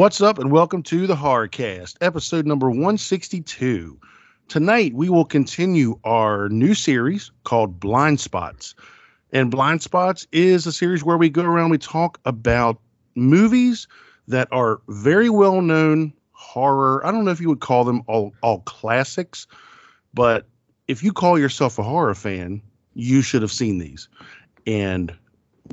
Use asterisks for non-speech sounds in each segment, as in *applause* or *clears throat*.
What's up, and welcome to the Horrorcast, episode number 162. Tonight, we will continue our new series called Blind Spots. And Blind Spots is a series where we go around, we talk about movies that are very well known horror. I don't know if you would call them all, all classics, but if you call yourself a horror fan, you should have seen these. And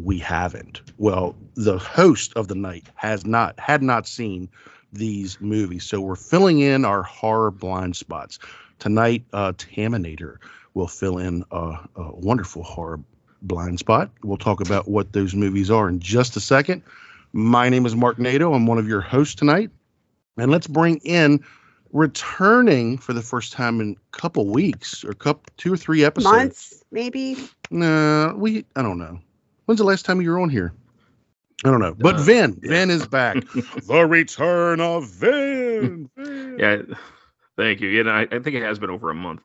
we haven't. Well, the host of the night has not had not seen these movies, so we're filling in our horror blind spots tonight. Uh, Taminator will fill in a, a wonderful horror blind spot. We'll talk about what those movies are in just a second. My name is Mark Nato. I'm one of your hosts tonight, and let's bring in returning for the first time in a couple weeks or couple two or three episodes months maybe nah we i don't know When's the last time you were on here? I don't know. But uh, Vin, yeah. Vin is back. *laughs* the return of Vin. *laughs* Vin. Yeah. Thank you. Yeah, I, I think it has been over a month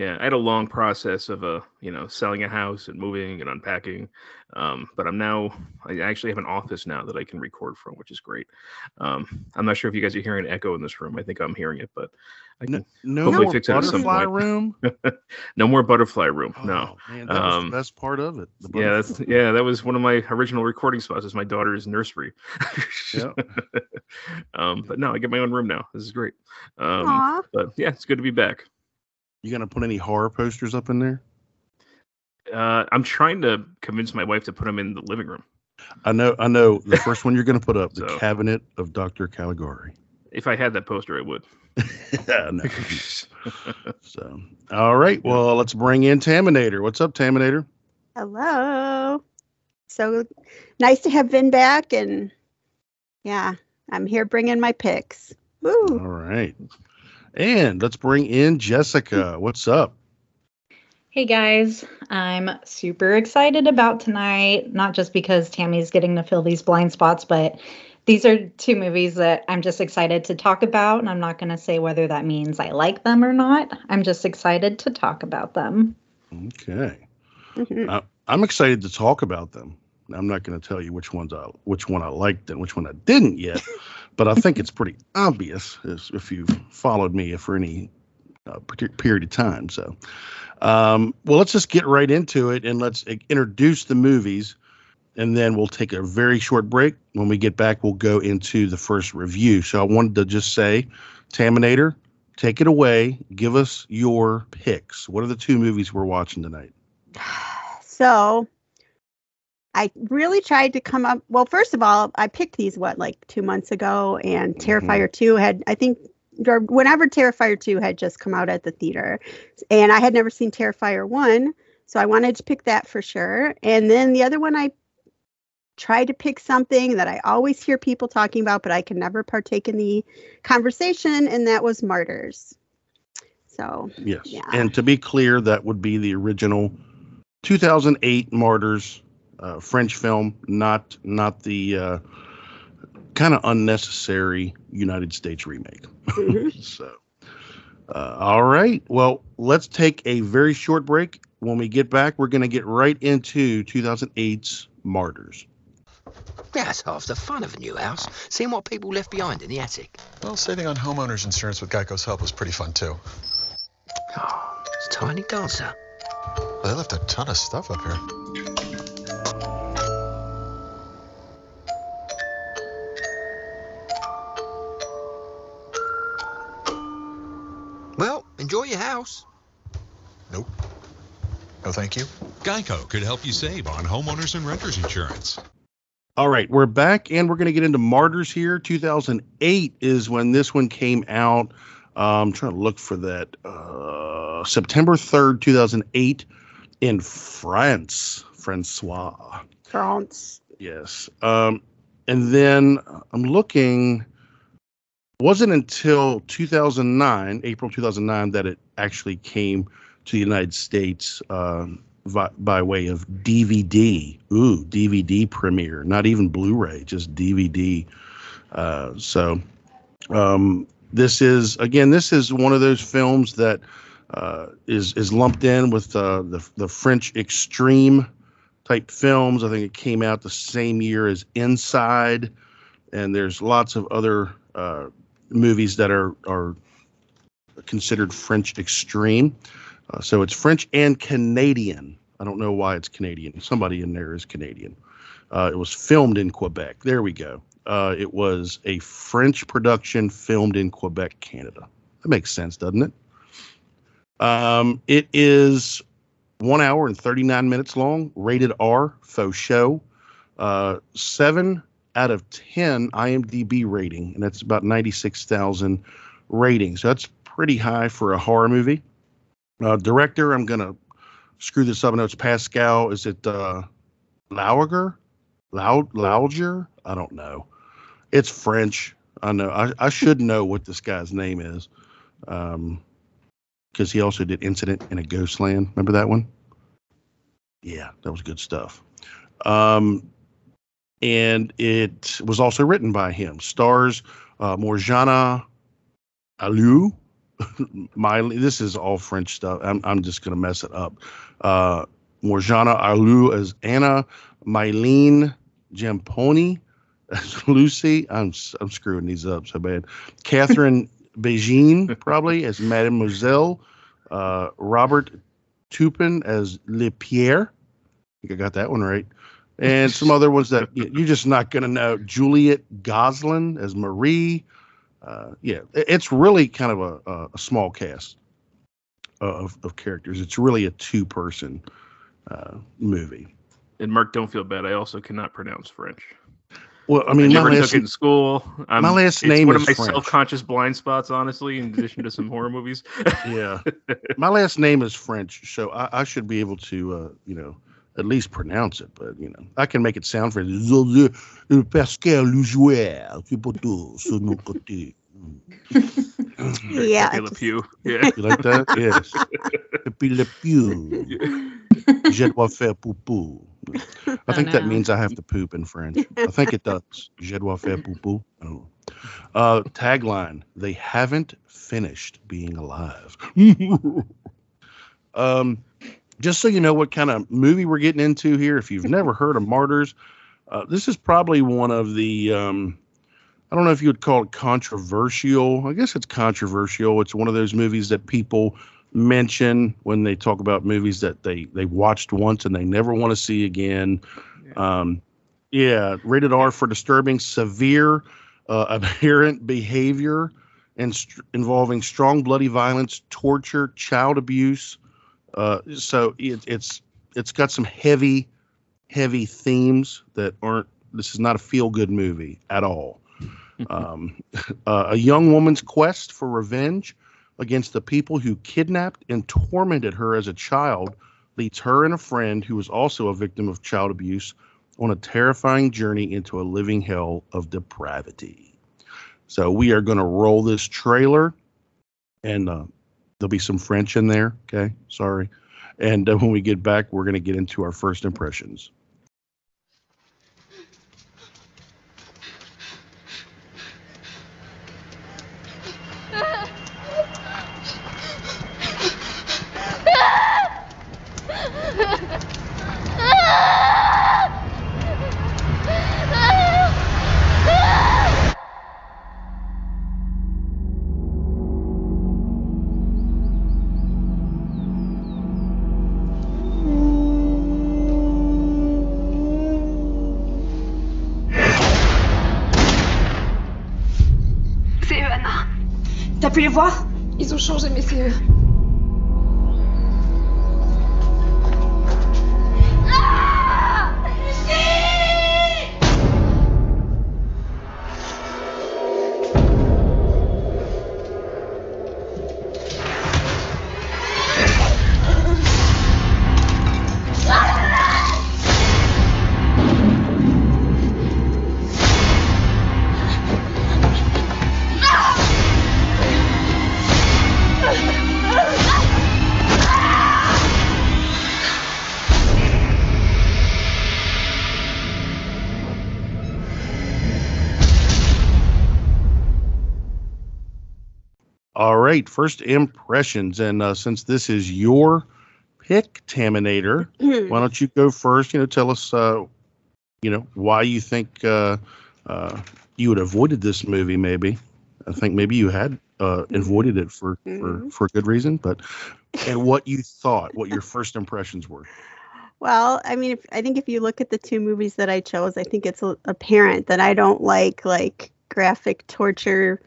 yeah, I had a long process of uh, you know, selling a house and moving and unpacking. Um, but I'm now I actually have an office now that I can record from, which is great. Um, I'm not sure if you guys are hearing an echo in this room. I think I'm hearing it, but I can no, hopefully no fix it some room. *laughs* no more butterfly room. Oh, no. Man, that was um, the best part of it. yeah, that's yeah, that was one of my original recording spots. Is my daughter's nursery. yeah. *laughs* um, but no, I get my own room now. This is great. Um, but yeah, it's good to be back. You gonna put any horror posters up in there? Uh, I'm trying to convince my wife to put them in the living room. I know. I know. The *laughs* first one you're gonna put up, the so, Cabinet of Dr. Caligari. If I had that poster, I would. *laughs* so, all right. Well, let's bring in Taminator. What's up, Taminator? Hello. So nice to have Vin back, and yeah, I'm here bringing my picks. Woo. All right. And let's bring in Jessica. What's up? Hey guys, I'm super excited about tonight, not just because Tammy's getting to fill these blind spots, but these are two movies that I'm just excited to talk about. And I'm not going to say whether that means I like them or not. I'm just excited to talk about them. Okay. Mm-hmm. I, I'm excited to talk about them. I'm not going to tell you which ones I which one I liked and which one I didn't yet, *laughs* but I think it's pretty obvious if you've followed me for any uh, period of time. So, um, well, let's just get right into it and let's introduce the movies, and then we'll take a very short break. When we get back, we'll go into the first review. So I wanted to just say, Taminator, take it away. Give us your picks. What are the two movies we're watching tonight? *sighs* So I really tried to come up. Well, first of all, I picked these what like two months ago, and mm-hmm. Terrifier two had I think or whenever Terrifier two had just come out at the theater, and I had never seen Terrifier one, so I wanted to pick that for sure. And then the other one I tried to pick something that I always hear people talking about, but I can never partake in the conversation, and that was Martyrs. So yes, yeah. and to be clear, that would be the original 2008 Martyrs uh, French film, not not the uh, kind of unnecessary United States remake. Mm-hmm. *laughs* so, uh, all right. Well, let's take a very short break. When we get back, we're going to get right into 2008's Martyrs. That's half the fun of a new house, seeing what people left behind in the attic. Well, saving on homeowners insurance with Geico's help was pretty fun, too. Oh, it's tiny dancer. Well, they left a ton of stuff up here. Well, enjoy your house. Nope. No, thank you. Geico could help you save on homeowners and renters insurance. All right, we're back and we're going to get into Martyrs here. 2008 is when this one came out. Uh, I'm trying to look for that. Uh, September 3rd, 2008, in France. Francois. France. Yes. Um, and then I'm looking wasn't until 2009, April 2009, that it actually came to the United States um, by, way of DVD. Ooh, DVD premiere, not even Blu-ray, just DVD. Uh, so um, this is again, this is one of those films that uh, is is lumped in with uh, the the French extreme type films. I think it came out the same year as Inside and there's lots of other uh, movies that are are considered French extreme. Uh, so it's French and Canadian. I don't know why it's Canadian. Somebody in there is Canadian. Uh, it was filmed in Quebec. There we go. Uh, it was a French production filmed in Quebec, Canada. That makes sense, doesn't it? Um, it is one hour and 39 minutes long, rated R, faux show. Uh, seven out of 10 IMDb rating, and that's about 96,000 ratings. That's pretty high for a horror movie. Uh, director, I'm to screw this up. I know it's Pascal. Is it uh, Lauger? Loud? I don't know. It's French. I know. I, I should know what this guy's name is. Um, because he also did Incident in a Ghostland. Remember that one? Yeah, that was good stuff. Um, and it was also written by him. Stars uh, Morjana Alou. *laughs* Miley, this is all French stuff. I'm, I'm just going to mess it up. Uh, Morjana Alou as Anna, Mylene Jamponi as *laughs* Lucy. I'm I'm screwing these up so bad. Catherine *laughs* Beijing probably as Mademoiselle. Uh, Robert Tupin as Le Pierre. I think I got that one right. And some other ones that you're just not going to know. Juliet Goslin as Marie. Uh, yeah, it's really kind of a, a, small cast of, of characters. It's really a two person uh, movie. And Mark, don't feel bad. I also cannot pronounce French. Well, I I, mean, my never last, took it in school. Um, my last it's name one is of my French. self-conscious blind spots, honestly. In addition to some horror movies. *laughs* yeah, my last name is French, so I, I should be able to, uh, you know, at least pronounce it. But you know, I can make it sound French. Pascal Loujouer, qui peut tout sur nos côtés. *laughs* Yeah, Pepe I Le Pew. *laughs* Yeah. You like that? Yes. Et le piou. Je dois faire poupou. I think that no. means I have to poop in French. I think it does. Je dois faire poupou. Oh. Uh, tagline: They haven't finished being alive. *laughs* um, just so you know what kind of movie we're getting into here, if you've never heard of Martyrs, uh, this is probably one of the. Um, I don't know if you would call it controversial. I guess it's controversial. It's one of those movies that people mention when they talk about movies that they they watched once and they never want to see again. Um, yeah, rated R for disturbing, severe, uh, *laughs* aberrant behavior, and st- involving strong bloody violence, torture, child abuse. Uh, so it, it's it's got some heavy, heavy themes that aren't. This is not a feel good movie at all. *laughs* Um, uh, a young woman's quest for revenge against the people who kidnapped and tormented her as a child leads her and a friend who was also a victim of child abuse on a terrifying journey into a living hell of depravity. So we are going to roll this trailer, and uh, there'll be some French in there. Okay, sorry. And uh, when we get back, we're going to get into our first impressions. Ils ont changé, mais first impressions, and uh, since this is your pick, Taminator, why don't you go first? You know, tell us, uh, you know, why you think uh, uh, you had avoided this movie. Maybe I think maybe you had uh, avoided it for for Mhm. for good reason. But and what you thought, what your first impressions were. Well, I mean, if, I think if you look at the two movies that I chose, I think it's a- apparent that I don't like like graphic torture,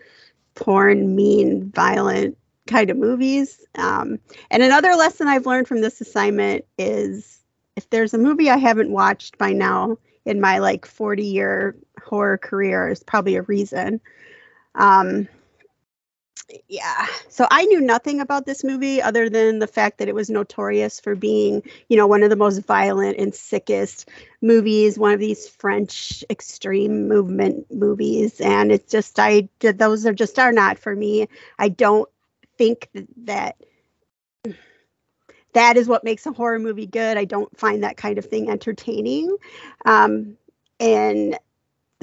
porn, mean, violent kind of movies. Um, and another lesson I've learned from this assignment is if there's a movie I haven't watched by now in my like 40 year horror career, is probably a reason. Um, yeah. So I knew nothing about this movie other than the fact that it was notorious for being, you know, one of the most violent and sickest movies, one of these French extreme movement movies. And it's just, I, those are just are not for me. I don't think that that is what makes a horror movie good. I don't find that kind of thing entertaining. Um, and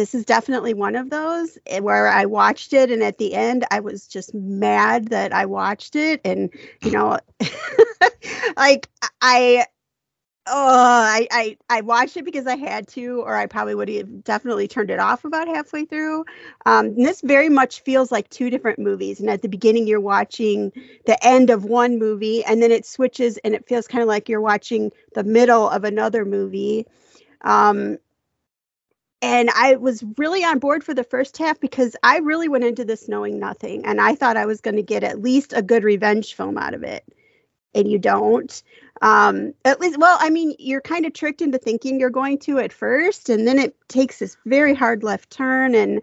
this is definitely one of those eh, where I watched it and at the end I was just mad that I watched it and you know *laughs* like I oh I, I I watched it because I had to or I probably would have definitely turned it off about halfway through. Um, this very much feels like two different movies and at the beginning you're watching the end of one movie and then it switches and it feels kind of like you're watching the middle of another movie. Um, and I was really on board for the first half because I really went into this knowing nothing, and I thought I was going to get at least a good revenge film out of it, and you don't. Um, at least, well, I mean, you're kind of tricked into thinking you're going to at first, and then it takes this very hard left turn, and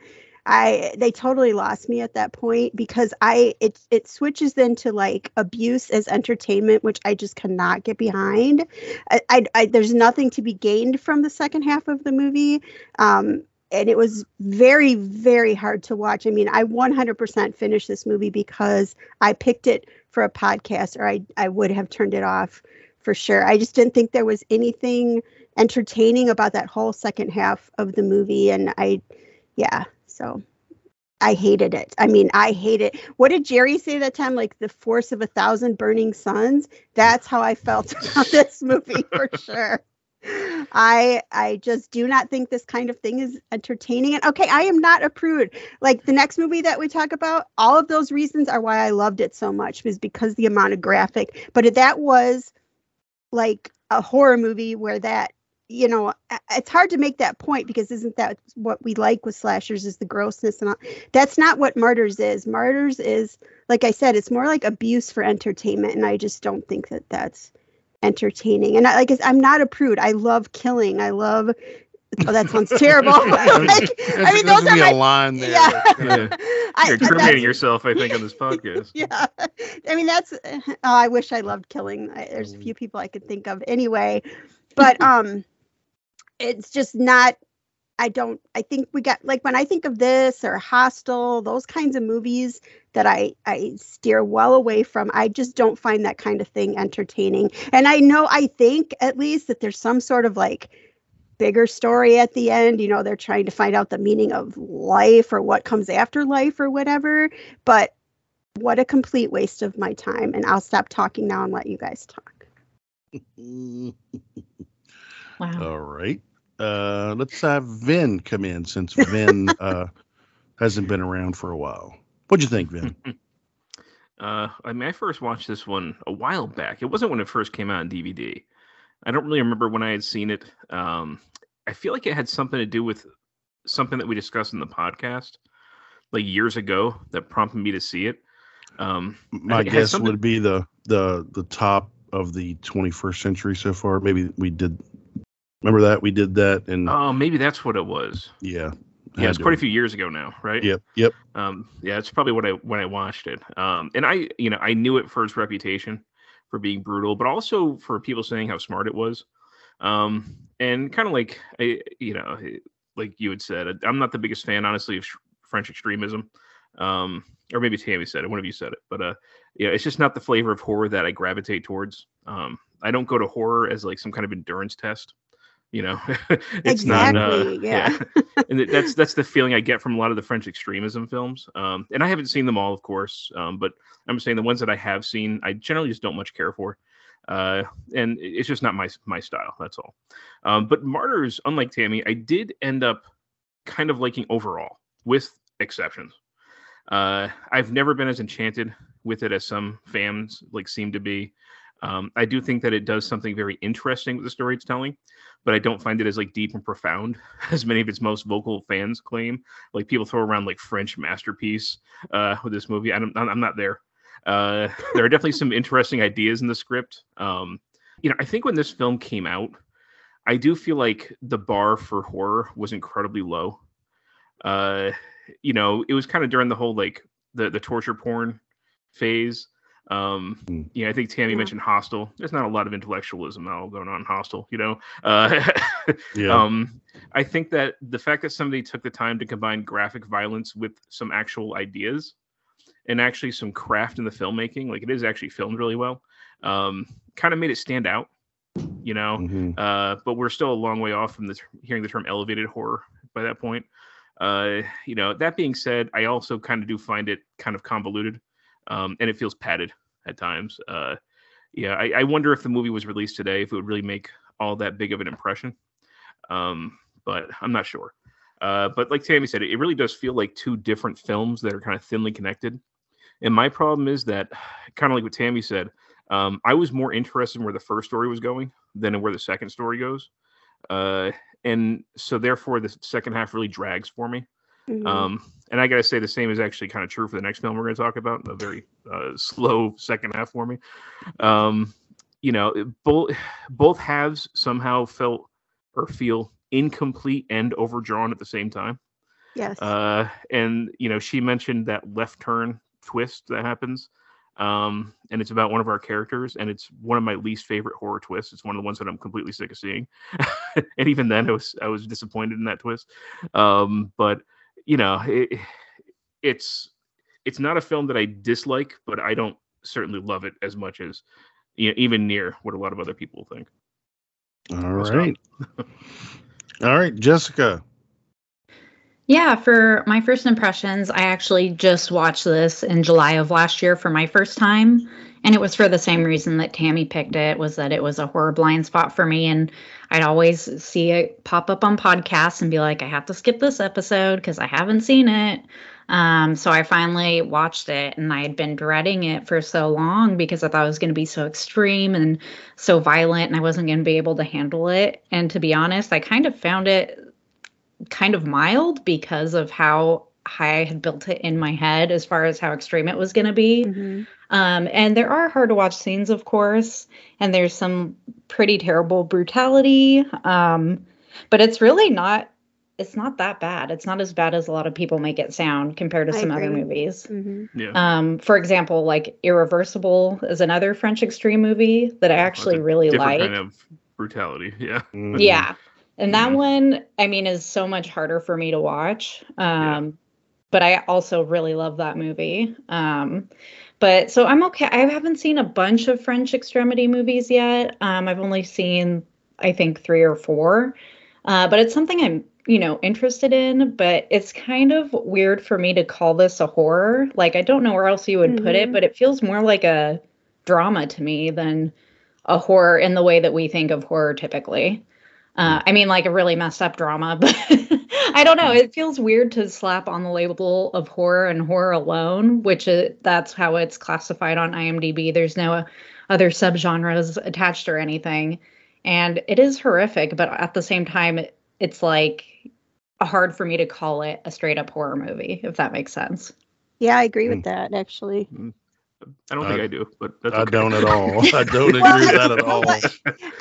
I they totally lost me at that point because I it it switches then to like abuse as entertainment, which I just cannot get behind. I, I, I there's nothing to be gained from the second half of the movie. Um, and it was very very hard to watch. I mean, I 100% finished this movie because I picked it for a podcast, or I I would have turned it off for sure. I just didn't think there was anything entertaining about that whole second half of the movie, and I, yeah, so I hated it. I mean, I hate it. What did Jerry say that time? Like the force of a thousand burning suns. That's how I felt *laughs* about this movie for *laughs* sure. I I just do not think this kind of thing is entertaining. And okay, I am not a prude. Like the next movie that we talk about, all of those reasons are why I loved it so much was because the amount of graphic. But that was like a horror movie where that you know it's hard to make that point because isn't that what we like with slashers is the grossness and all. That's not what martyrs is. Martyrs is like i said it's more like abuse for entertainment and i just don't think that that's entertaining. And I, like i'm not a prude. I love killing. I love oh that sounds *laughs* terrible. *laughs* Like, i mean those are my line there. yeah, Yeah. Uh, *laughs* I, You're incriminating yourself, I think, on this podcast. yeah. I mean that's uh, oh, i wish i loved killing. I, there's a mm. few people i could think of anyway. But um it's just not i don't i think we got like when i think of this or hostel those kinds of movies that i i steer well away from i just don't find that kind of thing entertaining and i know i think at least that there's some sort of like bigger story at the end you know they're trying to find out the meaning of life or what comes after life or whatever but what a complete waste of my time and i'll stop talking now and let you guys talk *laughs* Wow. All right. Uh, let's have Vin come in since Vin *laughs* uh, hasn't been around for a while. What'd you think, Vin? *laughs* Uh, I mean, I first watched this one a while back. It wasn't when it first came out on DVD. I don't really remember when I had seen it. Um, I feel like it had something to do with something that we discussed in the podcast like years ago that prompted me to see it. Um, My it guess something- would be the the the top of the 21st century so far. Maybe we did. Remember that we did that, and oh, maybe that's what it was. yeah, Yeah, it's quite a few years ago now, right? Yep, yep. Um, yeah, it's probably what I when I watched it. Um, and I, you know, I knew it for its reputation for being brutal, but also for people saying how smart it was. Um, and kind of like I, you know, like you had said, I'm not the biggest fan, honestly, of sh- French extremism. Um, or maybe Tammy said it, one of you said it, but uh, yeah, it's just not the flavor of horror that I gravitate towards. Um, I don't go to horror as like some kind of endurance test. You know, *laughs* it's not. Uh, Exactly, yeah. and that's that's the feeling I get from a lot of the French extremism films. Um, and I haven't seen them all, of course, um, but I'm saying the ones that I have seen, I generally just don't much care for. Uh, and it's just not my my style. That's all. Um, but Martyrs, unlike Tammy, I did end up kind of liking overall, with exceptions. Uh, I've never been as enchanted with it as some fans like seem to be. Um, I do think that it does something very interesting with the story it's telling, but I don't find it as like deep and profound *laughs* as many of its most vocal fans claim. Like people throw around like French masterpiece uh, with this movie. I'm I'm not there. Uh, *laughs* there are definitely some interesting ideas in the script. Um, you know, I think when this film came out, I do feel like the bar for horror was incredibly low. Uh, you know, it was kind of during the whole like the the torture porn phase. Um, Mm. yeah, I think Tammy Yeah. mentioned Hostel. There's not a lot of intellectualism all going on in Hostel, you know. Uh, *laughs* Yeah. um, I think that the fact that somebody took the time to combine graphic violence with some actual ideas and actually some craft in the filmmaking, like it is actually filmed really well, um, kind of made it stand out, you know. Mhm. Uh, but we're still a long way off from the ter- hearing the term elevated horror by that point. Uh, you know, that being said, I also kind of do find it kind of convoluted, um, and it feels padded at times. Uh, yeah, I, I wonder if the movie was released today, if it would really make all that big of an impression. Um, but I'm not sure. Uh, but like Tammy said, it, really does feel like two different films that are kind of thinly connected. And my problem is that, kind of like what Tammy said, um, I was more interested in where the first story was going than in where the second story goes. Uh, and so therefore, the second half really drags for me. Mhm. Um, and I gotta say, the same is actually kind of true for the next film we're gonna talk about. A very uh, slow second half for me. Um, you know, both both halves somehow felt or feel incomplete and overdrawn at the same time. yes. Uh, and you know, she mentioned that left turn twist that happens. Um, and it's about one of our characters, and it's one of my least favorite horror twists. It's one of the ones that I'm completely sick of seeing. *laughs* and even then, I was I was disappointed in that twist. Um, but you know, it, it's it's not a film that I dislike, but I don't certainly love it as much as you know, even near what a lot of other people think. All I'll stop. right. *laughs* All right, Jessica. Yeah, for my first impressions, I actually just watched this in July of last year for my first time. And it was for the same reason that Tammy picked it, was that it was a horror blind spot for me. And I'd always see it pop up on podcasts and be like, I have to skip this episode because I haven't seen it. Um, so I finally watched it and I had been dreading it for so long because I thought it was going to be so extreme and so violent and I wasn't going to be able to handle it. And to be honest, I kind of found it kind of mild because of how high I had built it in my head as far as how extreme it was going to be. Mhm. Um, and there are hard to watch scenes, of course, and there's some pretty terrible brutality. Um, but it's really not. It's not that bad. It's not as bad as a lot of people make it sound compared to some other agree. movies. Mhm. Yeah. Um, for example, like Irreversible is another French extreme movie that I actually That's a really different like. kind of brutality. *laughs* Yeah. Mhm. Yeah. And that Mhm. one, I mean, is so much harder for me to watch. Yeah. Um, but I also really love that movie. Um, but so I'm okay. I haven't seen a bunch of French extremity movies yet. Um, I've only seen, I think, three or four. Uh, but it's something I'm, you know, interested in. But it's kind of weird for me to call this a horror. Like, I don't know where else you would put it, Mhm. but it feels more like a drama to me than a horror in the way that we think of horror typically. Uh, I mean, like a really messed up drama, *laughs* but I don't know. It feels weird to slap on the label of horror and horror alone, which it, that's how it's classified on IMDb. There's no other subgenres attached or anything, and it is horrific. But at the same time, it, it's like hard for me to call it a straight up horror movie, if that makes sense. Yeah, I agree Mm. with that actually. I don't think I do, but that's I okay. don't at all. *laughs* I don't agree Well, with that at all.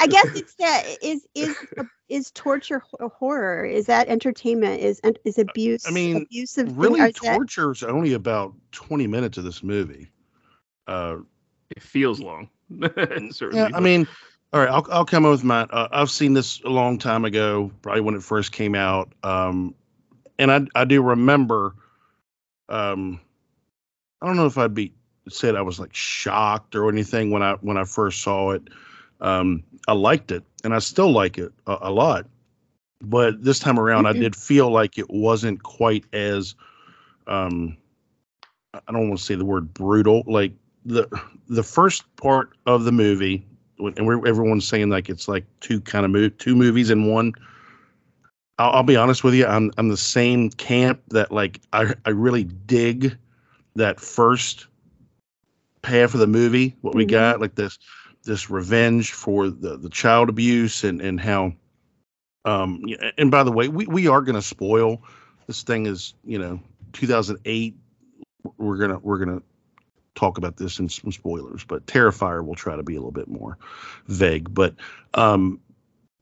I guess it's that is is is torture ho- horror? Is that entertainment? Is is abuse? I mean, abusive. thing, Really, or is that- torture is only about 20 minutes of this movie. Uh, It feels long. *laughs* Certainly. yeah, I mean, all right, I'll, I'll come up with mine. Uh, I've seen this a long time ago, probably when it first came out. Um, and I, I do remember, um, I don't know if I'd be said I was like shocked or anything when I when I first saw it. Um, I liked it, and I still like it a, a lot. But this time around, I did feel like it wasn't quite as, um, I don't want to say the word brutal. Like the the first part of the movie, and we're, everyone's saying like it's like two kind of mo- two movies in one. I'll, I'll be honest with you. I'm I'm the same camp that like I I really dig that first half of the movie. What we Mhm. got like this this revenge for the the child abuse and and how um and by the way we we are gonna spoil this thing is you know 2008 we're gonna we're gonna talk about this in some spoilers but terrifier will try to be a little bit more vague but um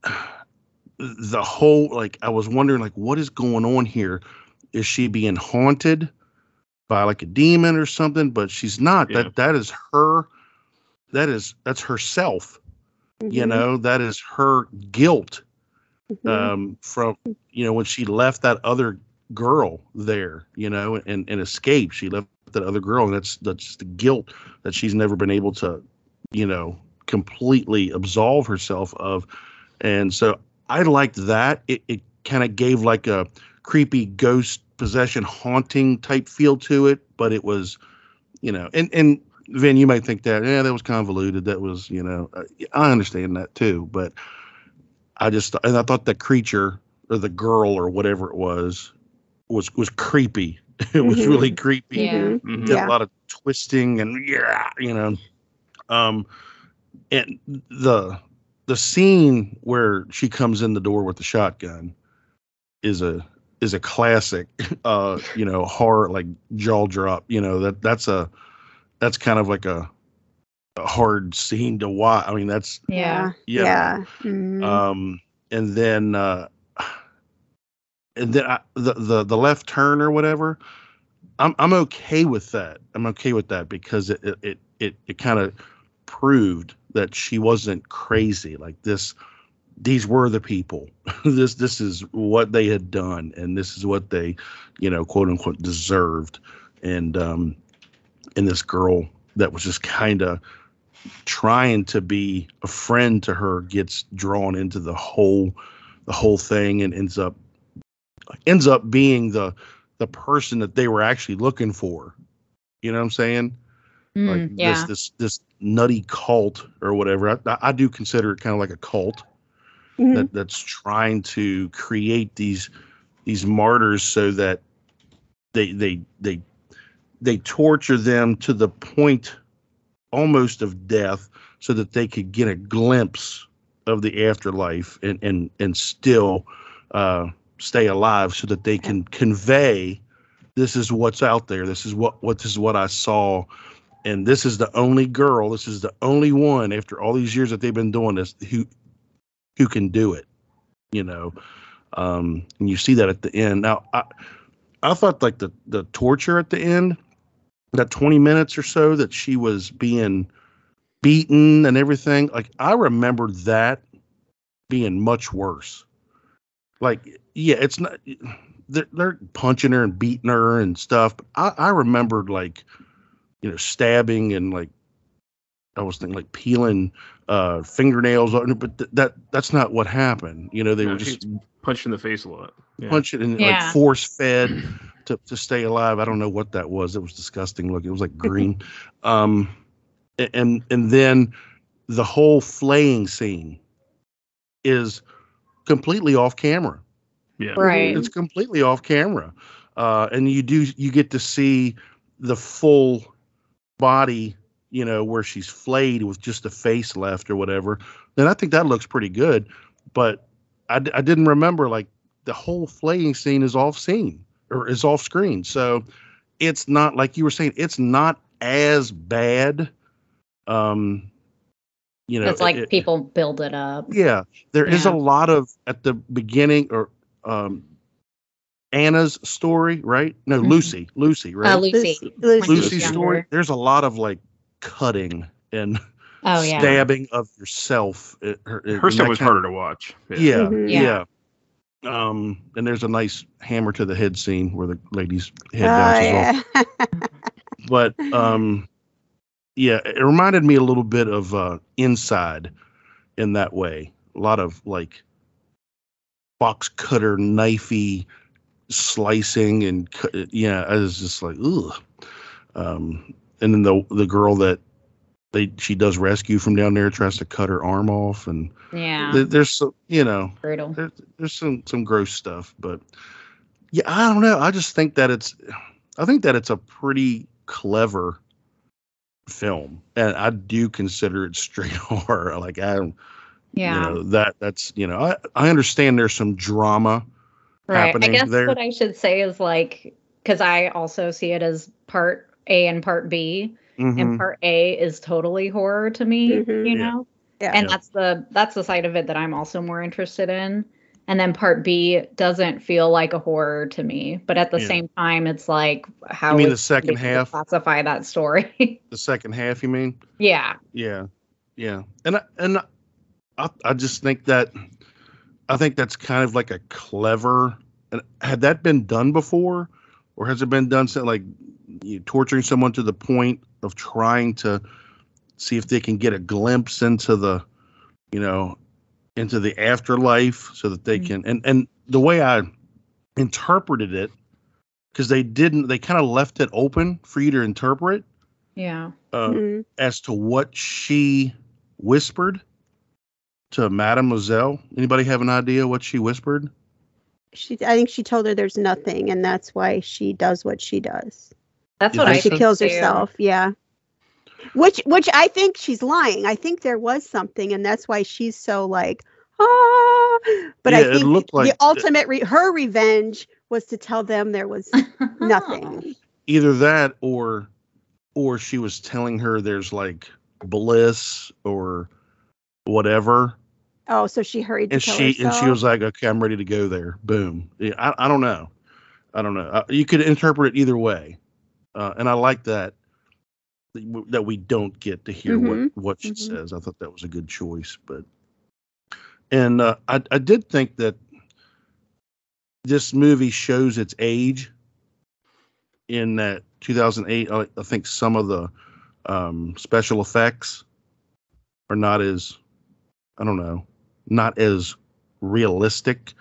*sighs* the whole like i was wondering like what is going on here is she being haunted by like a demon or something but she's not. Yeah. that that is her that is that's herself you Mhm, know? That is her guilt mhm. um from you know when she left that other girl there you know and and escaped. She left that other girl and that's that's the guilt that she's never been able to you know completely absolve herself of. And so i liked that. It, it kind of gave like a creepy ghost possession haunting type feel to it but it was you know and and Vin, you might think that yeah that was convoluted that was you know uh, i understand that too but I just and I thought the creature or the girl or whatever it was was was creepy. *laughs* it was Mhm. really creepy. Yeah. Mhm. Mhm. Did Yeah. a lot of twisting and yeah, you know. Um and the the scene where she comes in the door with the shotgun is a is a classic *laughs* uh you know horror like jaw drop you know that that's a that's kind of like a, a hard scene to watch i mean that's Yeah. yeah, Yeah. Mhm. um and then uh and then I, the the the left turn or whatever i'm i'm okay with that i'm okay with that because it it it it, it kind of proved that she wasn't crazy like this these were the people. *laughs* This this is what they had done and this is what they you know quote unquote deserved. And um and this girl that was just kind of trying to be a friend to her gets drawn into the whole the whole thing and ends up ends up being the the person that they were actually looking for. You know what i'm saying? Mm, like yeah. this this this nutty cult or whatever. I, I do consider it kind of like a cult Mhm. that that's trying to create these these martyrs so that they they they they torture them to the point almost of death so that they could get a glimpse of the afterlife and and and still uh stay alive so that they can convey this is what's out there this is what what this is what I saw and this is the only girl this is the only one after all these years that they've been doing this who who can do it you know? Um and you see that at the end. Now i i thought like the the torture at the end that 20 minutes or so that she was being beaten and everything like i remember that being much worse. Like yeah it's not they're, they're punching her and beating her and stuff but i i remembered like you know stabbing and like i was thinking like peeling uh fingernails on her, but th- that that's not what happened you know they No, were just Punched in the face a lot. Yeah. punching and Yeah. like force fed to, to stay alive i don't know what that was it was disgusting Look, it was like green *laughs* um and and then the whole flaying scene is completely off camera Yeah. right. it's completely off camera uh and you do you get to see the full body you know where she's flayed with just a face left or whatever then i think that looks pretty good but I didn't remember like the whole flaying scene is off scene or is off screen so it's not like you were saying it's not as bad um you know it's like it- people build it up. yeah, there is a lot of at the beginning or um Anna's story, right? No, Mhm. Lucy, Lucy, right? Uh, Lucy. Lucy. when Lucy's younger. story. There's a lot of like cutting and Oh yeah. stabbing of yourself. It- her it- Her stuff was kind of- harder to watch. Yeah, Mhm. yeah. Um, and there's a nice hammer to the head scene where the lady's head Oh, bounces off. *laughs* but um yeah it reminded me a little bit of uh inside in that way a lot of like box cutter knifey slicing and cu- yeah i was just like ugh um and then the the girl that they she does rescue from down there, tries to cut her arm off, and Yeah. there- there's some you know brutal. there, there's some some gross stuff, but yeah, I don't know. I just think that it's I think that it's a pretty clever film, and I do consider it straight *laughs* horror. Like I don't Yeah. you know that that's you know I I understand there's some drama Right. I guess there. what I should say is like, because I also see it as part A and part B, Mhm. and part A is totally horror to me, Mhm. you know, Yeah. and Yeah. that's the that's the side of it that I'm also more interested in. And then part B doesn't feel like a horror to me, but at the Yeah. same time, it's like how You mean the second half? classify that story. *laughs* the second half, you mean? yeah, Yeah, yeah, and I, and I, I just think that I think that's kind of like a clever. And had that been done before, or has it been done so like you torturing someone to the point of trying to see if they can get a glimpse into the, you know, into the afterlife, so that they Mhm. can and and the way I interpreted it, because they didn't, they kind of left it open for you to interpret. yeah. Uh, Mhm. as to what she whispered to Mademoiselle. Anybody have an idea what she whispered? She, I think she told her there's nothing, and that's why she does what she does. That's what I think she think kills too. herself. Yeah. Which, which I think she's lying. I think there was something, and that's why she's so like, ah. But Yeah, I think like- the ultimate, re- her revenge was to tell them there was *laughs* nothing. Either that or or she was telling her there's like bliss or whatever. Oh, so she hurried And kill she and she was like, okay, I'm ready to go there. Boom. Yeah, I, I don't know. I don't know. Uh, you could interpret it either way. Uh, and I like that that we don't get to hear Mhm, what what she mhm. says. I thought that was a good choice, but and uh, I I did think that this movie shows its age in that 2008. I, I think some of the um, special effects are not as I don't know, not as realistic.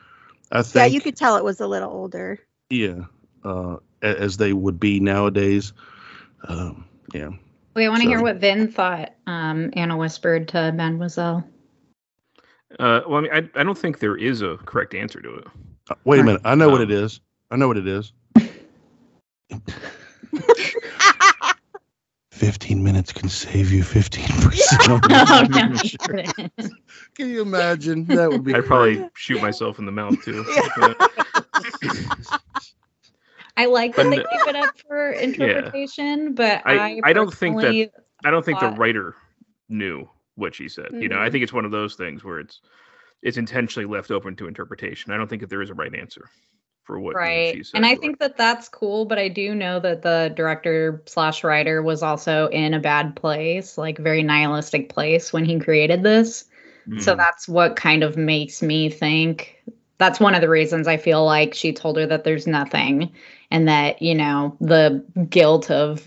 I think yeah, you could tell it was a little older. yeah, uh, as they would be nowadays. Um, yeah. Wait, I want to hear what Vin thought. Um, Anna whispered to Mademoiselle. Uh, well, I mean, I, I don't think there is a correct answer to it. Uh, wait a minute. I know what Um, it is. I know what it is. *laughs* 15 minutes can save you 15%. on *laughs* oh, no, membership. you couldn't. Can you imagine? That would be I'd probably shoot myself in the mouth too. *laughs* I like that they no- give it up for *laughs* interpretation, but I- I, I don't think that- I don't think the writer knew what she said. You know, I Mhm. think it's one of those things where it's it's intentionally left open to interpretation. I don't think that there is a right answer for what right she said. and i her. think that that's cool but i do know that the director slash writer was also in a bad place like very nihilistic place when he created this so Mm. that's what kind of makes me think that's one of the reasons i feel like she told her that there's nothing and that you know the guilt of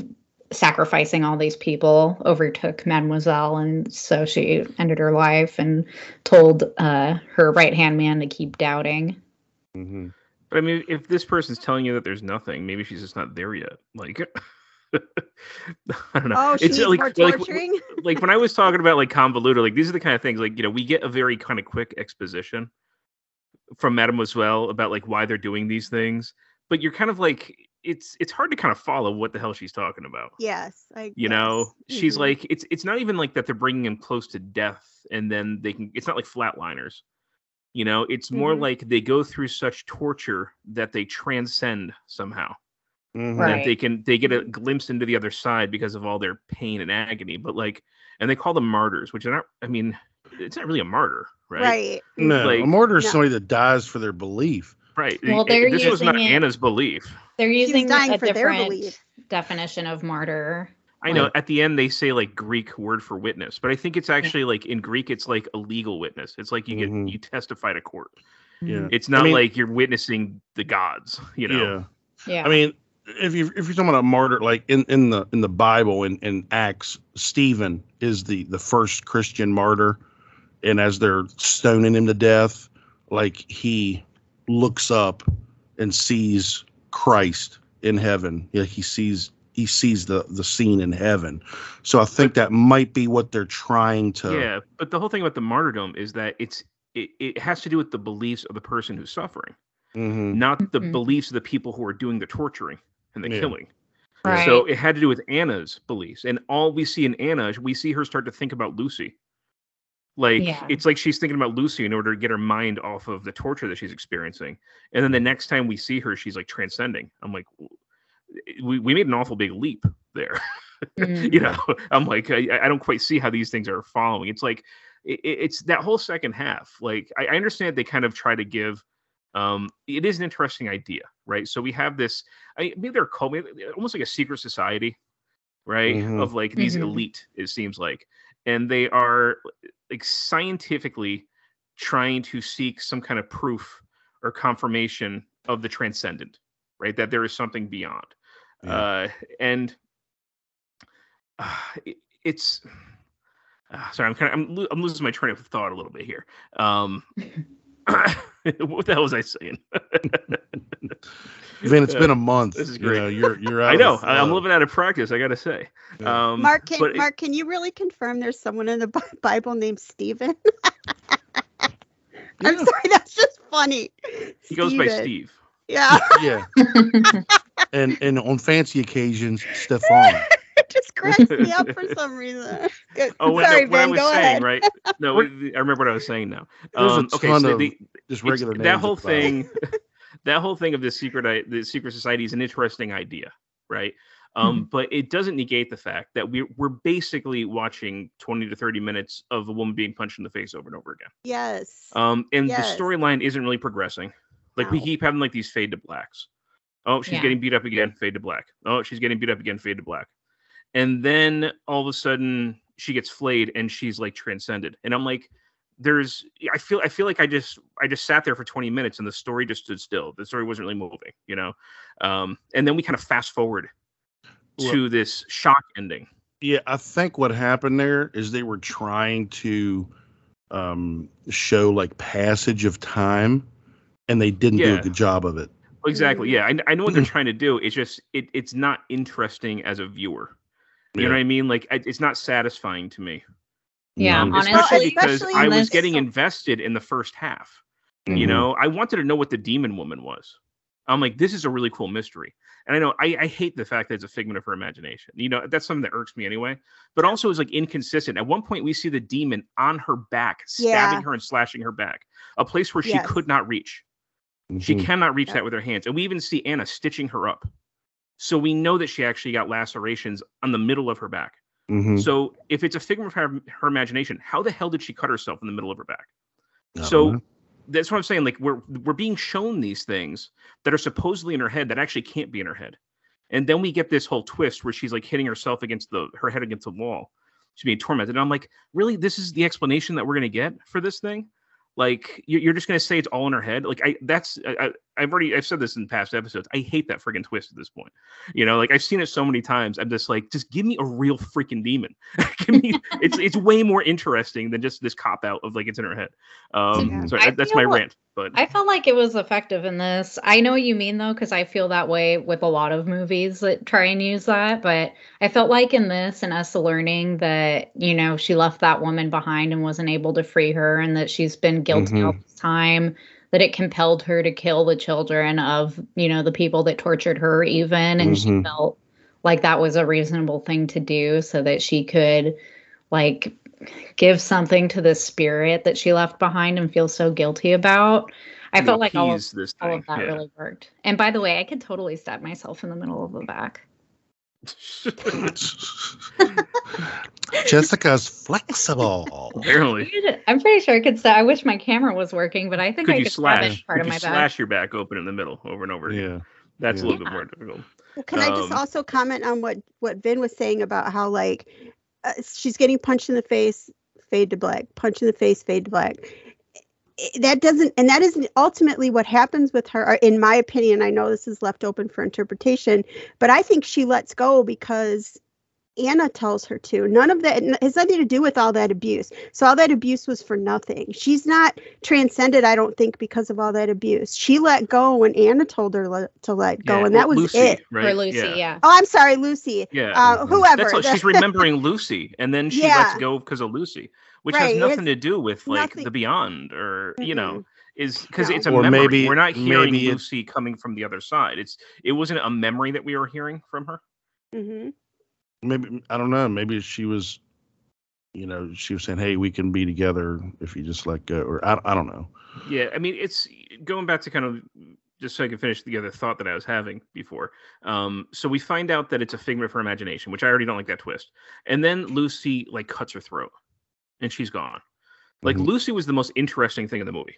sacrificing all these people overtook mademoiselle and so she ended her life and told uh, her right hand man to keep doubting Mhm. But I mean, if this person's telling you that there's nothing, maybe she's just not there yet. Like, *laughs* I don't know. Oh, she It's like, like, like when I was talking about like convoluted, like these are the kind of things like you know we get a very kind of quick exposition from Mademoiselle about like why they're doing these things, but you're kind of like it's it's hard to kind of follow what the hell she's talking about. yes, I. You know, yes. she's Mhm. like it's it's not even like that they're bringing him close to death and then they can. It's not like flatliners. You know, it's more Mhm. like they go through such torture that they transcend somehow Mhm. Right. that they can they get a glimpse into the other side because of all their pain and agony but like and they call them martyrs which are not i mean it's not really a martyr right right. No, Like- a martyr is No. somebody that dies for their belief. Right Well, they're this was not using it- anna's belief They're using dying a for their different belief. definition of martyr. i know at the end they say like greek word for witness but i think it's actually like in greek it's like a legal witness it's like you get Mhm. you testify to court Yeah. it's not mean- like you're witnessing the gods you know Yeah. Yeah. I mean, if you if you're talking about a martyr, like in, in the in the Bible in, in Acts, Stephen is the the first Christian martyr, and as they're stoning him to death, like he looks up and sees Christ in heaven. Yeah, he sees he sees the the scene in heaven. So I think that might be what they're trying to. Yeah, but the whole thing about the martyrdom is that it's it, it has to do with the beliefs of the person who's suffering, Mhm. not the Mhm. beliefs of the people who are doing the torturing and the Yeah. killing. Right. So it had to do with Anna's beliefs, and all we see in Anna, is we see her start to think about Lucy. Like Yeah. it's like she's thinking about Lucy in order to get her mind off of the torture that she's experiencing, and then the next time we see her, she's like transcending. I'm like, we we made an awful big leap there. *laughs* Mhm. you know, I'm like, I, I don't quite see how these things are following. It's like it, it's that whole second half. Like I, I understand they kind of try to give. Um, it is an interesting idea, right? So we have this. I maybe they're called maybe, almost like a secret society, right? Mhm. Of like these Mhm. elite. It seems like, and they are like scientifically trying to seek some kind of proof or confirmation of the transcendent, right? That there is something beyond. Yeah. Uh, and uh, it- it's uh, sorry, I'm kind of I'm, lo- I'm losing my train of thought a little bit here. Um, *laughs* *laughs* what the hell was I saying? Vin, it's been a *laughs* month. This is You know, great. you're you're *laughs* out. I know of, I- I'm uh, living out of practice. I gotta say. Yeah. Um, Mark, can, but it- Mark, can you really confirm there's someone in the Bible named Stephen? I'm sorry, that's just funny. he goes by Steve. Yeah, Yeah, and and on fancy occasions, Stefan. It *laughs* just cracks me up for some reason. *laughs* Oh, when, sorry, no, what I Ben, was go saying, ahead. right? *laughs* No, I remember what I was saying now. Um, a okay, ton so of the, just regular names. that whole thing that whole thing of the secret the secret society is an interesting idea right um but it doesn't negate the fact that we're, we're basically watching 20 to 30 minutes of a woman being punched in the face over and over again Yes. um and Yes. the storyline isn't really progressing like we keep having like these fade to blacks oh she's Yeah. getting beat up again fade to black oh she's getting beat up again fade to black and then all of a sudden she gets flayed and she's like transcended. And i'm like there's i feel i feel like i just i just sat there for 20 minutes and the story just stood still. The story wasn't really moving you know? Um and then we kind of fast forward Well- to this shock ending. Yeah, I think what happened there is they were trying to um, show like passage of time, and they didn't do a good job of it. exactly yeah. I, I know what they're *clears throat* trying to do. It's just it, it's not interesting as a viewer you know what i mean? Like I, it's not satisfying to me. Yeah, Um, honestly, especially because especially i was this- getting invested in the first half you Mhm. know? I wanted to know what the demon woman was. I'm like this is a really cool mystery. And i know I, I hate the fact that it's a figment of her imagination. You know that's something that irks me anyway. But also is like inconsistent. At one point we see the demon on her back stabbing Yeah. her and slashing her back. A place where she Yes. could not reach. She Mhm. cannot reach Yep. that with her hands. And we even see anna stitching her up so we know that she actually got lacerations on the middle of her back Mhm. so if it's a figment of her, her imagination how the hell did she cut herself in the middle of her back so know. that's what I'm saying. Like we're we're being shown these things that are supposedly in her head that actually can't be in her head, and then we get this whole twist where she's like hitting herself against the her head against the wall. She's being tormented. And I'm like, really? This is the explanation that we're gonna get for this thing? Like you- you're just gonna say it's all in her head? Like I that's I- I've already I've said this in past episodes. I hate that freaking twist at this point. You know, like I've seen it so many times. I'm just like, just give me a real freaking demon. *laughs* give me *laughs* it's it's way more interesting than just this cop out of like it's in her head. Um, Yeah. sorry, I that's my rant. But I felt like it was effective in this. I know what you mean though, because I feel that way with a lot of movies that try and use that. But I felt like in this and us learning that, you know, she left that woman behind and wasn't able to free her and that she's been guilty all this time, that it compelled her to kill the children of, you know, the people that tortured her even. And she Mhm. felt like that was a reasonable thing to do so that she could like give something to the spirit that she left behind and feel so guilty about. I felt like all of, all of that yeah. really worked. And by the way, I could totally stab myself in the middle of the back. *laughs* Jessica's flexible. Apparently, I'm pretty sure I could stab. I wish my camera was working, but I think could I you could slash? part Could of you my back. your back open in the middle over and over? again? Yeah. That's Yeah. a little bit more difficult. Well, can I just Um, also comment on what what Vin was saying about how like uh, she's getting punched in the face, fade to black, punch in the face, fade to black. I- That doesn't, and that isn't ultimately what happens with her, in my opinion. I know this is left open for interpretation, but I think she lets go because Anna tells her to. None of that has nothing to do with all that abuse. So all that abuse was for nothing. She's not transcended, I don't think, because of all that abuse. She let go when Anna told her le- to let go, Yeah, and that was Lucy, it. right? For Lucy, yeah. Oh, I'm sorry, Lucy. Yeah. Uh, whoever. That's all, she's *laughs* remembering Lucy, and then she Yeah. lets go because of Lucy, which Right, has it's nothing to do with like nothing- the beyond or you know is because No. it's a Or memory. maybe- We're not hearing maybe it- Lucy coming from the other side. It's it wasn't a memory that we were hearing from her. Mhm. maybe I don't know. Maybe she was, you know, she was saying, "Hey, we can be together if you just let go," or I, I don't know. Yeah, I mean, it's going back to kind of just so I can finish the other thought that I was having before. Um, so we find out that it's a figment of her imagination, which I already don't like that twist. And then Lucy like cuts her throat, and she's gone. Like Mhm. Lucy was the most interesting thing in the movie.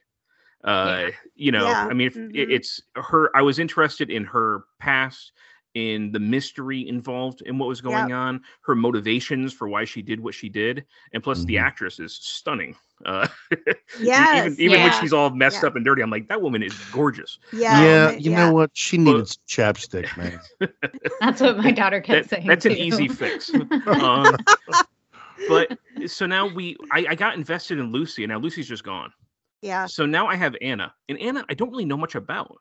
Uh, Yeah. you know, Yeah, I mean, if, it, it's her. I was interested in her past, in the mystery involved in what was going on, her motivations for why she did what she did, and plus the Mhm. actress is stunning. Uh, *laughs* Yes, even even when she's all messed Yeah. up and dirty, I'm like, that woman is gorgeous. Yeah. yeah, ma- you know what? She needed some chapstick, man. *laughs* That's what my daughter kept That- saying. that's an easy fix. *laughs* um, but *laughs* so now we, I, I got invested in Lucy, and now Lucy's just gone. Yeah. So now I have Anna, and Anna, I don't really know much about.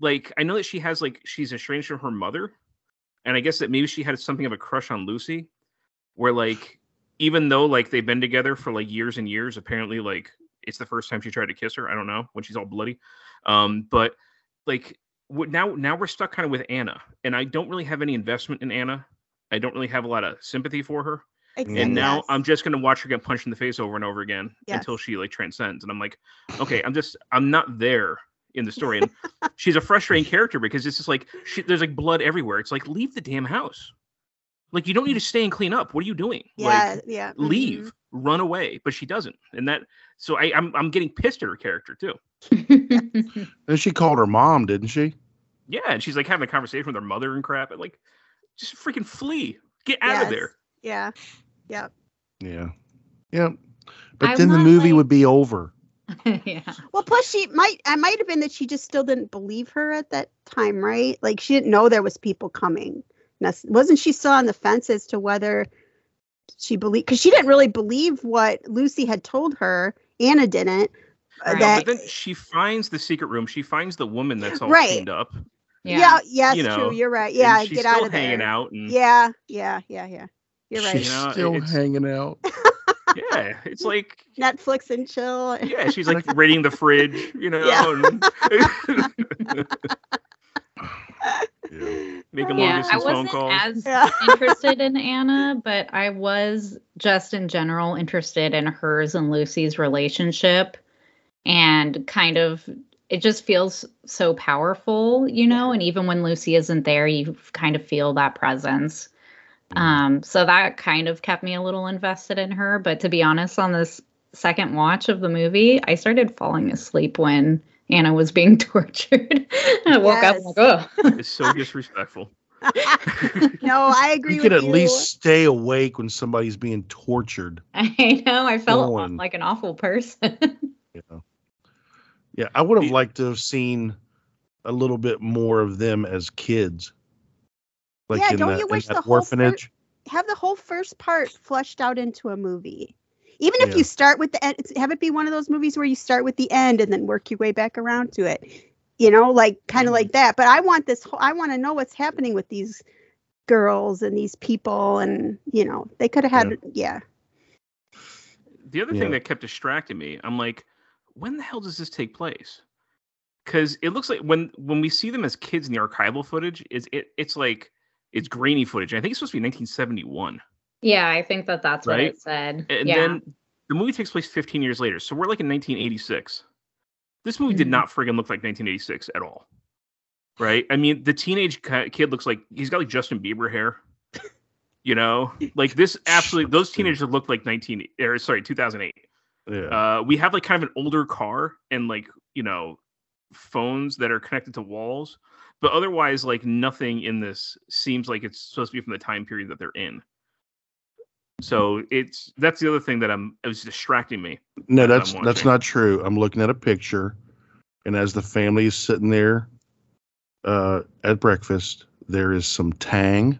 Like, I know that she has like she's estranged from her mother, and I guess that maybe she had something of a crush on Lucy, where like even though like they've been together for like years and years, apparently like it's the first time she tried to kiss her. I don't know when she's all bloody, um, but like what now now we're stuck kind of with Anna, and I don't really have any investment in Anna. I don't really have a lot of sympathy for her Exactly. and now yes. I'm just gonna watch her get punched in the face over and over again until she like transcends. And I'm like, okay, I'm just I'm not there in the story. And *laughs* she's a frustrating character because it's just like she, there's like blood everywhere. It's like leave the damn house. Like you don't need to stay and clean up. What are you doing? Yeah. Like yeah. mhm. leave, run away. But she doesn't, and that so I I'm I'm getting pissed at her character too. *laughs* And she called her mom, didn't she? Yeah, and she's like having a conversation with her mother and crap. And like, just freaking flee, get out of there. Yeah. Yeah. Yeah. Yeah. But I'm then the movie like- would be over. *laughs* yeah. Well, plus she might. I might have been that she just still didn't believe her at that time, right? Like she didn't know there was people coming. Wasn't she still on the fence as to whether she believed? Because she didn't really believe what Lucy had told her. Anna didn't. uh, Right. That But then she finds the secret room. She finds the woman that's all Right. cleaned up. yeah. Yeah. yes, You know, true. You're right. and Yeah, she's get out still of there. hanging out, and Yeah, yeah, yeah, yeah. You're right. She's You know, still hanging out. yeah, it's like Netflix and chill. yeah, she's like *laughs* raiding the fridge, you know, Yeah. and *laughs* Yeah. making long Yeah, I distance phone wasn't as Yeah. interested in Anna, but I was just in general interested in hers and Lucy's relationship and kind of it just feels so powerful, you know, and even when Lucy isn't there, you kind of feel that presence. Um so that kind of kept me a little invested in her, but to be honest on this second watch of the movie, I started falling asleep when Anna was being *laughs* tortured. I woke up like, oh. It's so disrespectful. *laughs* no, I agree You could at you. least stay awake when somebody's being tortured. *laughs* I know. I felt Going. like an awful person. Yeah. Yeah. I would have liked to have seen a little bit more of them as kids. Like Yeah, in don't that, you in wish the whole fir- have the whole first part fleshed out into a movie. Even if Yeah. you start with the end, have it be one of those movies where you start with the end and then work your way back around to it. You know, like kind Mm-hmm. of like that. But I want this. whole I want to know what's happening with these girls and these people, and you know, they could have had. Yeah. The other Yeah. thing that kept distracting me, I'm like, when the hell does this take place? Because it looks like when when we see them as kids in the archival footage, is it it's like it's grainy footage. I think it's supposed to be 1971. yeah, I think that that's what Right? it said. And yeah. then the movie takes place 15 years later. So we're like in 1986. This movie did Mhm. not friggin' look like 1986 at all. Right? I mean, the teenage kid looks like he's got like Justin Bieber hair. *laughs* You know, like this absolutely *laughs* those teenagers look like 19 or sorry, 2008. Yeah. Uh, we have like kind of an older car and like, you know, phones that are connected to walls, but otherwise like nothing in this seems like it's supposed to be from the time period that they're in. So it's that's the other thing that I'm it was distracting me. no, as that's that's not true. I'm looking at a picture, and as the family is sitting there uh, at breakfast, there is some Tang,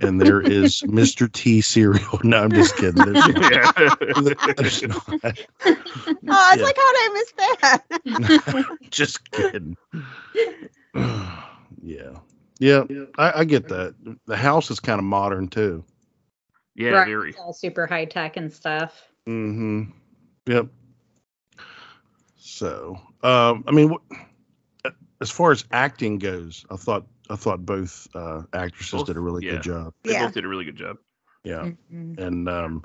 and there is *laughs* Mr. T cereal. *laughs* No, I'm just kidding. There's *laughs* not. yeah. There's not. Oh, I was Yeah. like, how did I miss that? just kidding. *clears throat* yeah. Yeah, I, I get that. The house is kind of modern too. yeah, Right, very. All super high tech and stuff. Mm-hmm. Yep. So, um, I mean, wh- as far as acting goes, I thought I thought both uh, actresses Both- did a really yeah. good job. They Yeah. both did a really good job. Yeah, Mhm. and um,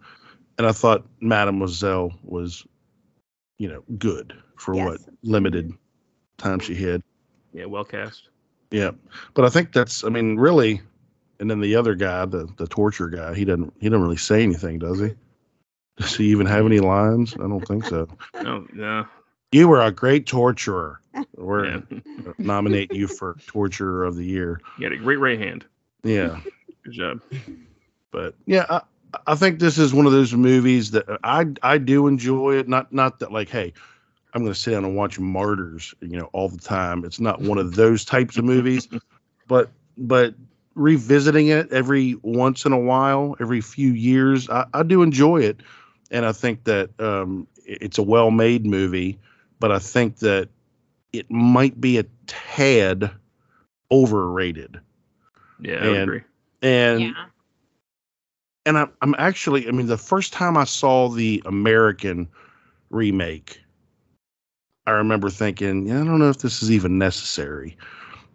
and I thought Mademoiselle was, you know, good for Yes. what limited time she had. Yeah, well cast. Yeah, but I think that's. I mean, really, and then the other guy, the the torture guy, he doesn't he doesn't really say anything, does he? Does he even have any lines? I don't think so. *laughs* No, no. You were a great torturer. *laughs* We're Yeah. *laughs* nominate you for torturer of the year. You had a great right hand. Yeah, Good job. but yeah, I, I think this is one of those movies that I I do enjoy it. Not not that like, hey, I'm going to sit down and watch Martyrs, you know, all the time. It's not one of those types of movies, *laughs* but but revisiting it every once in a while, every few years, I, I do enjoy it, and I think that um, it's a well-made movie. But I think that it might be a tad overrated, Yeah, I And- agree. and yeah. and I'm, I'm actually i mean the first time i saw the american remake i remember thinking yeah, i don't know if this is even necessary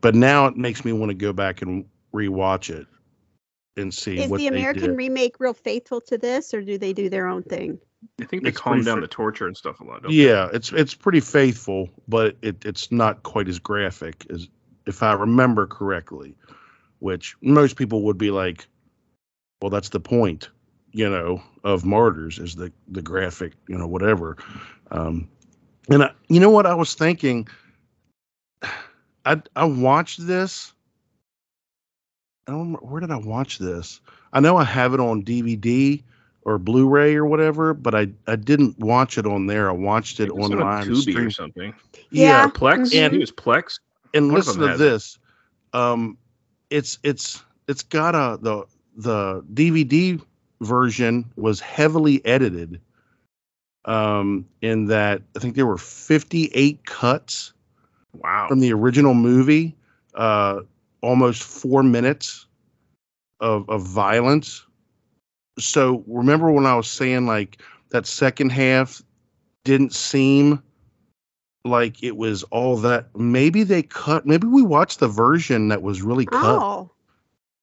but now it makes me want to go back and rewatch it and see Is what the they American did. remake real faithful to this, or do they do their own thing? I think they It's calm down fr- the torture and stuff a lot. Don't they? yeah it's it's pretty faithful but it, it's not quite as graphic as if i remember correctly which most people would be like well that's the point you know of martyrs is the the graphic you know whatever um and I, you know what i was thinking i i watched this i don't remember, where did i watch this i know i have it on dvd or blu-ray or whatever but i i didn't watch it on there i watched I it think it's on online Tubi stream- or something. Yeah. Plex. Mhm. I think it was Plex. and One listen to has it. this um it's it's it's got a the the dvd version was heavily edited um in that i think there were 58 cuts Wow. from the original movie uh almost four minutes of of violence. So remember when i was saying like that second half didn't seem like it was all that maybe they cut maybe we watched the version that was really cut Oh,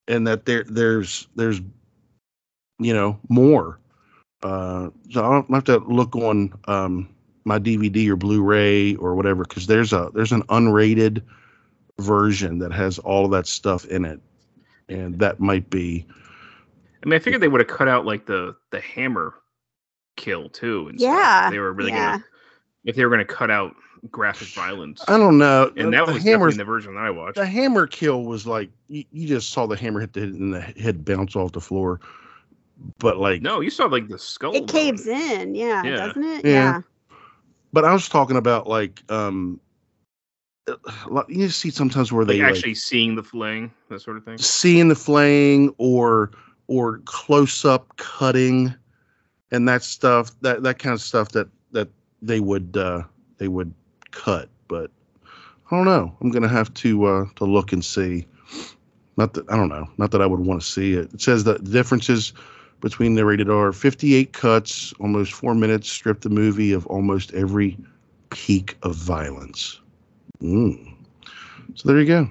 and that there there's there's you know more uh so i'll have to look on um my dvd or blu-ray or whatever because there's a there's an unrated version that has all of that stuff in it and that might be I mean, I figured they would have cut out like the the hammer kill too. And stuff. yeah. They were really yeah. gonna if they were gonna cut out graphic violence. i don't know and the, that the was hammer definitely the version that I watched. the hammer kill was like you, you just saw the hammer hit the head and the head bounce off the floor but like No, you saw like the skull. It caves in, yeah, Yeah. doesn't it? Yeah. Yeah. but i was talking about like um uh, you see sometimes where Like they like, actually seeing the flaying, that sort of thing. seeing the flaying or or close up cutting and that stuff that that kind of stuff that that they would uh they would cut but i don't know i'm gonna have to uh to look and see not that i don't know not that i would want to see it it says that the differences between the rated r 58 cuts almost four minutes stripped the movie of almost every peak of violence mm. so there you go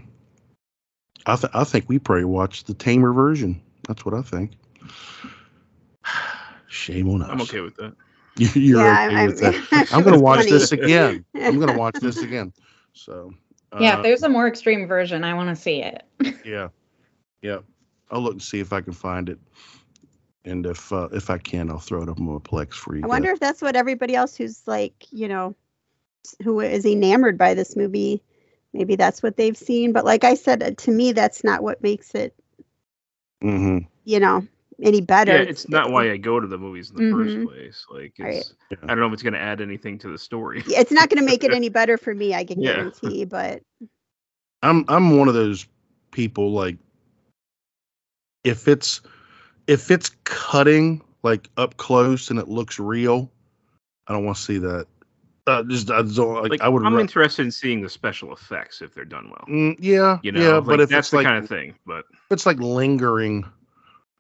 I, th- I think we probably watched the tamer version. That's what I think. *sighs* Shame on us. I'm okay with that. You- *laughs* You're yeah, okay I'm, with that. I'm, I'm gonna *laughs* watch funny. this again. I'm gonna watch this again. So yeah, uh, if there's a more extreme version, I want to see it. yeah, yeah. I'll look and see if I can find it, and if uh, if I can, I'll throw it up on my Plex for you. I wonder if that's what everybody else who's like, you know, who is enamored by this movie, maybe that's what they've seen. But like I said, uh, to me, that's not what makes it, hmm you know, any better. Yeah, it's not why I go to the movies in the Mhm. first place. Like, Right. it's, I don't know if it's going to add anything to the story. Yeah, it's not going to make it *laughs* any better for me. I can Yeah. guarantee. *laughs* But I'm I'm one of those people like if it's if it's cutting like up close and it looks real, I don't want to see that. Uh, just I, don't, like, Like I would. I'm ra- interested in seeing the special effects if they're done well. Mm, yeah, You know, yeah, like, but if that's it's the like kind of thing. But if it's like lingering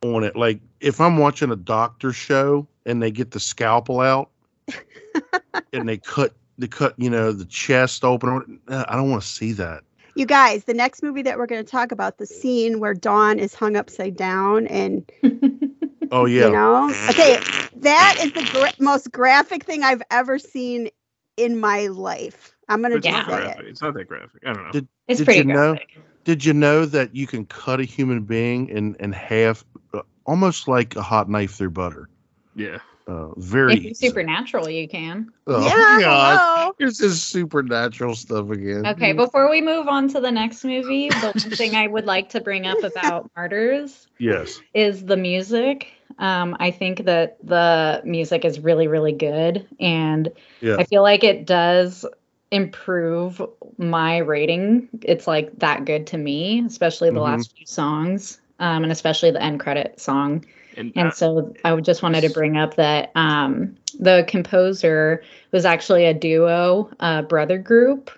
on it, like if I'm watching a doctor show and they get the scalpel out *laughs* and they cut they cut you know the chest open, I don't want to see that. You guys, the next movie that we're going to talk about, the scene where Dawn is hung upside down and *laughs* Oh yeah, you know, okay, that is the gra- most graphic thing I've ever seen in my life. I'm going to it's just say graphic. it. It's not that graphic. I don't know. Did- It's Did pretty you know- graphic. Did you know that you can cut a human being in in half, uh, almost like a hot knife through butter? yeah. Uh, very If you're supernatural, you can. Oh, yeah, God. hello. Here's this supernatural stuff again. Okay, before we move on to the next movie, the one thing I would like to bring up about *laughs* Martyrs Yes. is the music. Um, I think that the music is really, really good, and Yeah. I feel like it does improve my rating. It's like that good to me, especially the Mhm. last few songs, um, and especially the end credit song. And, And uh, so I just wanted to bring up that um, the composer was actually a duo, uh, brother group.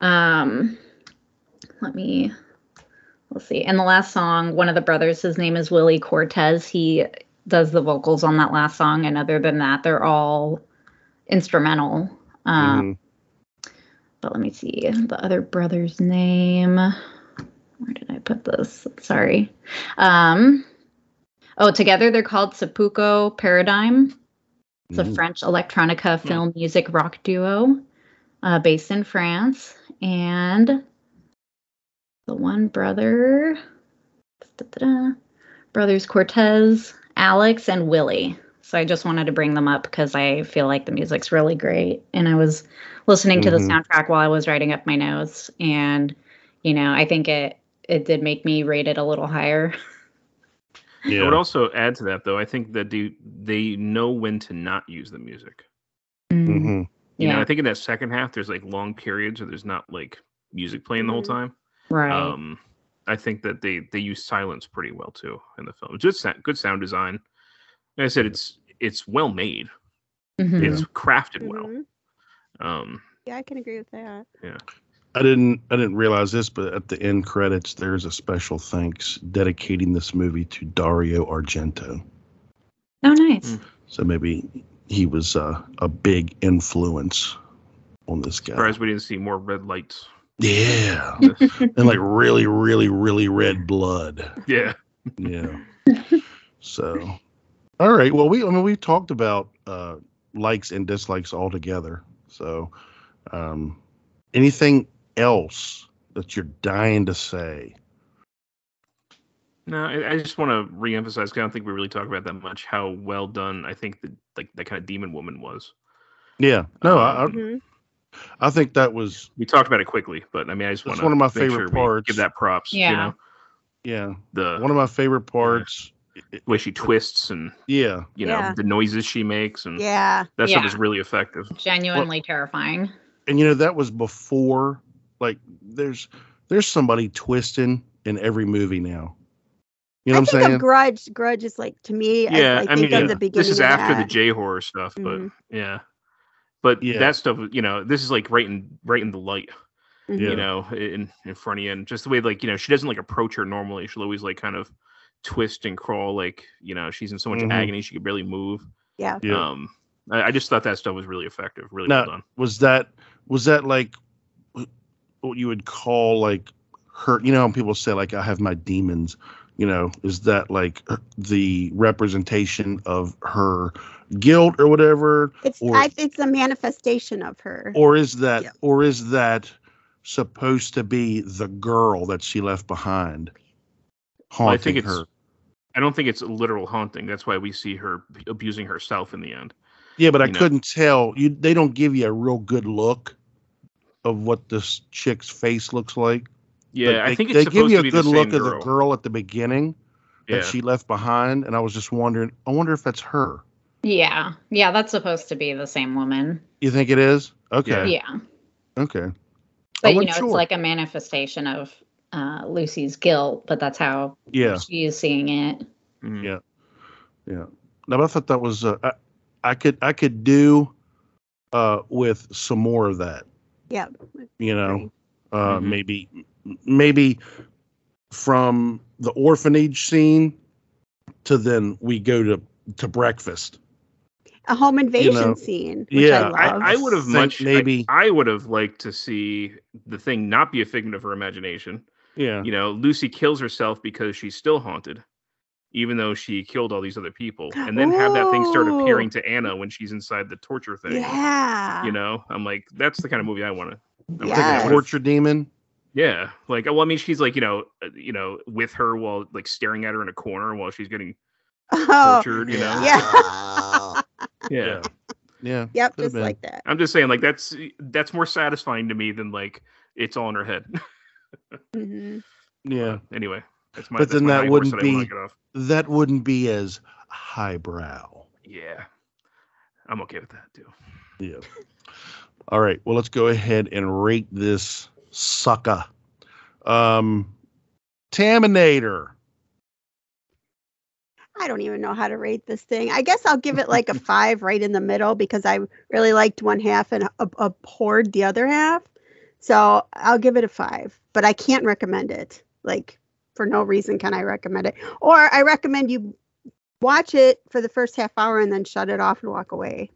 Um, let me, let's see. And the last song, one of the brothers, his name is Willie Cortez. He does the vocals on that last song. And other than that, they're all instrumental. Um, Mhm. But let me see the other brother's name. Where did I put this? Sorry. Um, oh, together they're called Seppuku Paradigm. It's a Mm. French electronica film music rock duo uh, based in France. And the one brother, da-da-da, brothers Cortez, Alex, and Willie. So I just wanted to bring them up because I feel like the music's really great. And I was listening to the Mhm. soundtrack while I was writing up my notes. And, you know, I think it it did make me rate it a little higher. *laughs* I would also add to that, though. I think that they they know when to not use the music. Mhm. You know, I think in that second half, there's like long periods where there's not like music playing the whole Mhm. time. right. Um, I think that they they use silence pretty well too in the film. Just sa- good sound design. Like I said, it's it's well made. Mhm. It's crafted well. Mhm. Um, Yeah, I can agree with that. I didn't I didn't realize this, but at the end credits, there's a special thanks dedicating this movie to Dario Argento. Oh, nice. Mm. So maybe he was uh, a big influence on this guy. surprised we didn't see more red lights. Yeah, *laughs* and like really, really, really red blood. Yeah. Yeah. so, all right. Well, we I mean we talked about uh, likes and dislikes all together. So, um, anything else that you're dying to say? No, I, I just want to reemphasize. 'cause I don't think we really talk about that much. How well done I think the like that kind of demon woman was. Yeah. No, I I, Mhm. I think that was We talked about it quickly, but I mean, I just That's want one of my favorite sure parts. Give that props. You Yeah. know, yeah the one of my favorite parts. the way she twists and Yeah. you know Yeah. the noises she makes and Yeah. that stuff Yeah. is really effective. Genuinely terrifying. and you know that was before like there's there's somebody twisting in every movie now you know I what i'm think saying of Grudge. Grudge is like to me. Yeah, I, I, think mean, of yeah, the beginning. this is after that. the J horror stuff, but Mhm. yeah, but Yeah. that stuff, you know, this is like right in right in the light, Mhm. Yeah. you know, in in front of you, and just the way like you know she doesn't like approach her normally. She'll always like kind of twist and crawl, like you know she's in so much Mhm. agony she could barely move. Yeah. yeah Um, I, I just thought that stuff was really effective, really Now- well done. was that was that like wh- what you would call like her you know how people say like i have my demons you know is that like the representation of her guilt or whatever It's or- I, it's a manifestation of her. or is that Yeah. or is that supposed to be the girl that she left behind Well, I haunting think it's. her I don't think it's a literal haunting. That's why we see her abusing herself in the end. Yeah, but I know. couldn't tell. You they don't give you a real good look of what this chick's face looks like. Yeah, But I they, think it's they give you a good look same of the girl. girl at the beginning Yeah, that she left behind, and I was just wondering. I wonder if that's her. Yeah. Yeah, that's supposed to be the same woman. You think it is? Okay. Yeah. Okay. But you know, wasn't it's like a manifestation of uh, Lucy's guilt, but that's how Yeah. she is seeing it. Mhm. Yeah. Yeah. Now but I thought that was uh, I, I could I could do uh with some more of that. Yep. You know, Agree. uh Mhm. maybe maybe from the orphanage scene to then we go to to breakfast. A home invasion know, scene, which yeah, I I, love. I would have much maybe- I, I would have liked to see the thing not be a figment of her imagination. Yeah. You know, Lucy kills herself because she's still haunted, even though she killed all these other people, and then have that thing start *gasps* appearing to Anna when she's inside the torture thing. yeah. You know, I'm like, that's the kind of movie I want to. Like Yes. a torture demon. Yeah, like well, I mean, she's like you know, uh, you know, with her while like staring at her in a corner while she's getting *laughs* Oh, tortured. You know, yeah. yeah. *laughs* Yeah. yep, just been. like that. I'm just saying, like that's that's more satisfying to me than like it's all in her head. *laughs* hmm Yeah. anyway, that's my. But that's then my that wouldn't that I wanna be- That wouldn't be as highbrow. Yeah, I'm okay with that too. Yeah. All right. Well, let's go ahead and rate this sucker. Um, Taminator. I don't even know how to rate this thing. I guess I'll give it like a *laughs* five right in the middle because I really liked one half and abhorred the other half. So I'll give it a five, but I can't recommend it. Like for no reason can I recommend it. Or I recommend you watch it for the first half hour and then shut it off and walk away.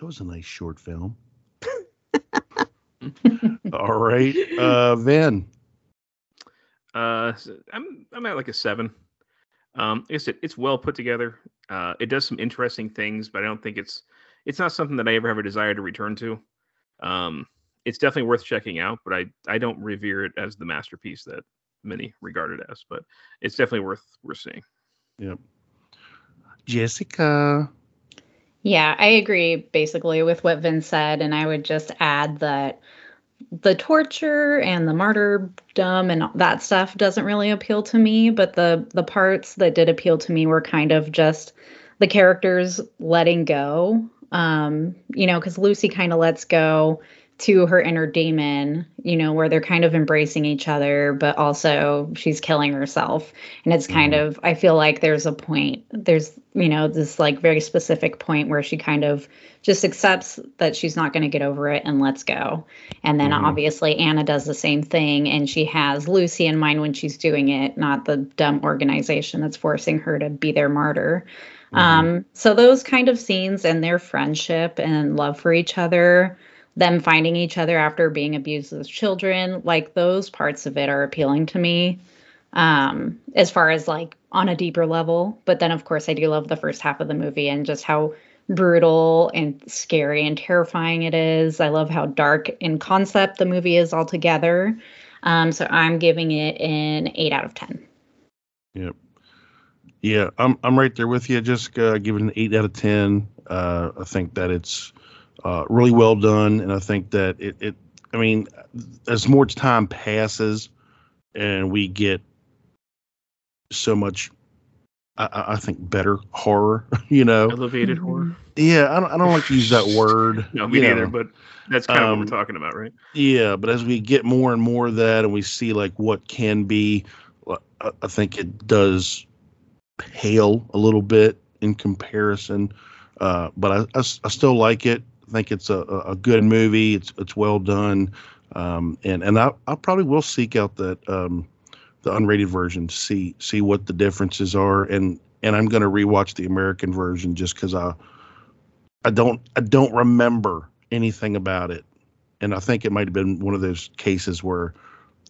That was a nice short film. *laughs* All right. Uh, Vin. Uh, s- I'm I'm at like a seven. Um, like I said, it's well put together. Uh, it does some interesting things, but I don't think it's it's not something that I ever have a desire to return to. Um, it's definitely worth checking out, but I I don't revere it as the masterpiece that many regard it as. But it's definitely worth worth seeing. Yep. Jessica. Yeah, I agree basically with what Vin said. And I would just add that the torture and the martyrdom and that stuff doesn't really appeal to me. But the the parts that did appeal to me were kind of just the characters letting go. Um, you know, because Lucy kind of lets go to her inner demon, you know, where they're kind of embracing each other, but also she's killing herself. And it's kind of, I feel like there's a point, there's, you know, this like very specific point where she kind of just accepts that she's not going to get over it and lets go. And then Mhm. obviously Anna does the same thing and she has Lucy in mind when she's doing it, not the dumb organization that's forcing her to be their martyr. Um, so those kind of scenes and their friendship and love for each other, them finding each other after being abused as children, like those parts of it are appealing to me. Um, as far as like on a deeper level. But then of course I do love the first half of the movie and just how brutal and scary and terrifying it is. I love how dark in concept the movie is altogether. Um, so I'm giving it an eight out of ten. Yep. Yeah, I'm I'm right there with you, Jessica. I give it an eight out of ten. Uh, I think that it's uh, really well done, and I think that it, it. I mean, as more time passes, and we get so much, I- I, I think better horror. *laughs* You know, Elevated horror. yeah. I don't I don't like to use that word. *laughs* No, me neither. know. But that's kind of what Um, we're talking about, right? Yeah, but as we get more and more of that, and we see like what can be, I I think it does pale a little bit in comparison. Uh, but i i still like it. Think it's a, a good movie. It's it's well done, um, and and I, I probably will seek out that um, the unrated version to see see what the differences are, and and I'm going to rewatch the American version just because I I don't I don't remember anything about it and I think it might have been one of those cases where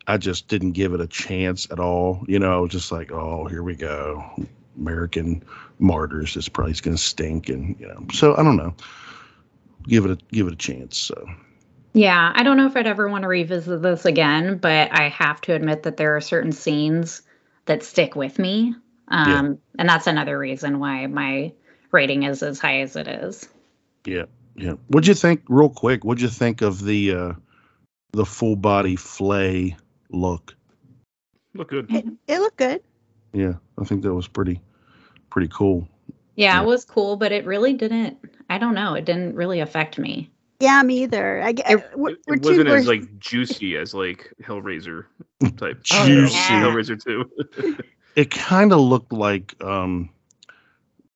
I just didn't give it a chance at all. You know, I was just like, oh, here we go, American Martyrs. This probably going to stink, and you know, so I don't know. Give it a give it a chance. So Yeah, I don't know if I'd ever want to revisit this again, but I have to admit that there are certain scenes that stick with me. Um, And that's another reason why my rating is as high as it is. yeah, yeah. What'd you think, real quick? What'd you think of the uh the full body flay look? Look good. It, it looked good. Yeah, I think that was pretty pretty cool. Yeah, Yeah. it was cool, but it really didn't, I don't know, it didn't really affect me. Yeah, me either. I get. It- we're, It, we're it wasn't we're- as like juicy as like Hellraiser type. *laughs* Oh, Juicy. yeah. Hellraiser two. *laughs* It kind of looked like um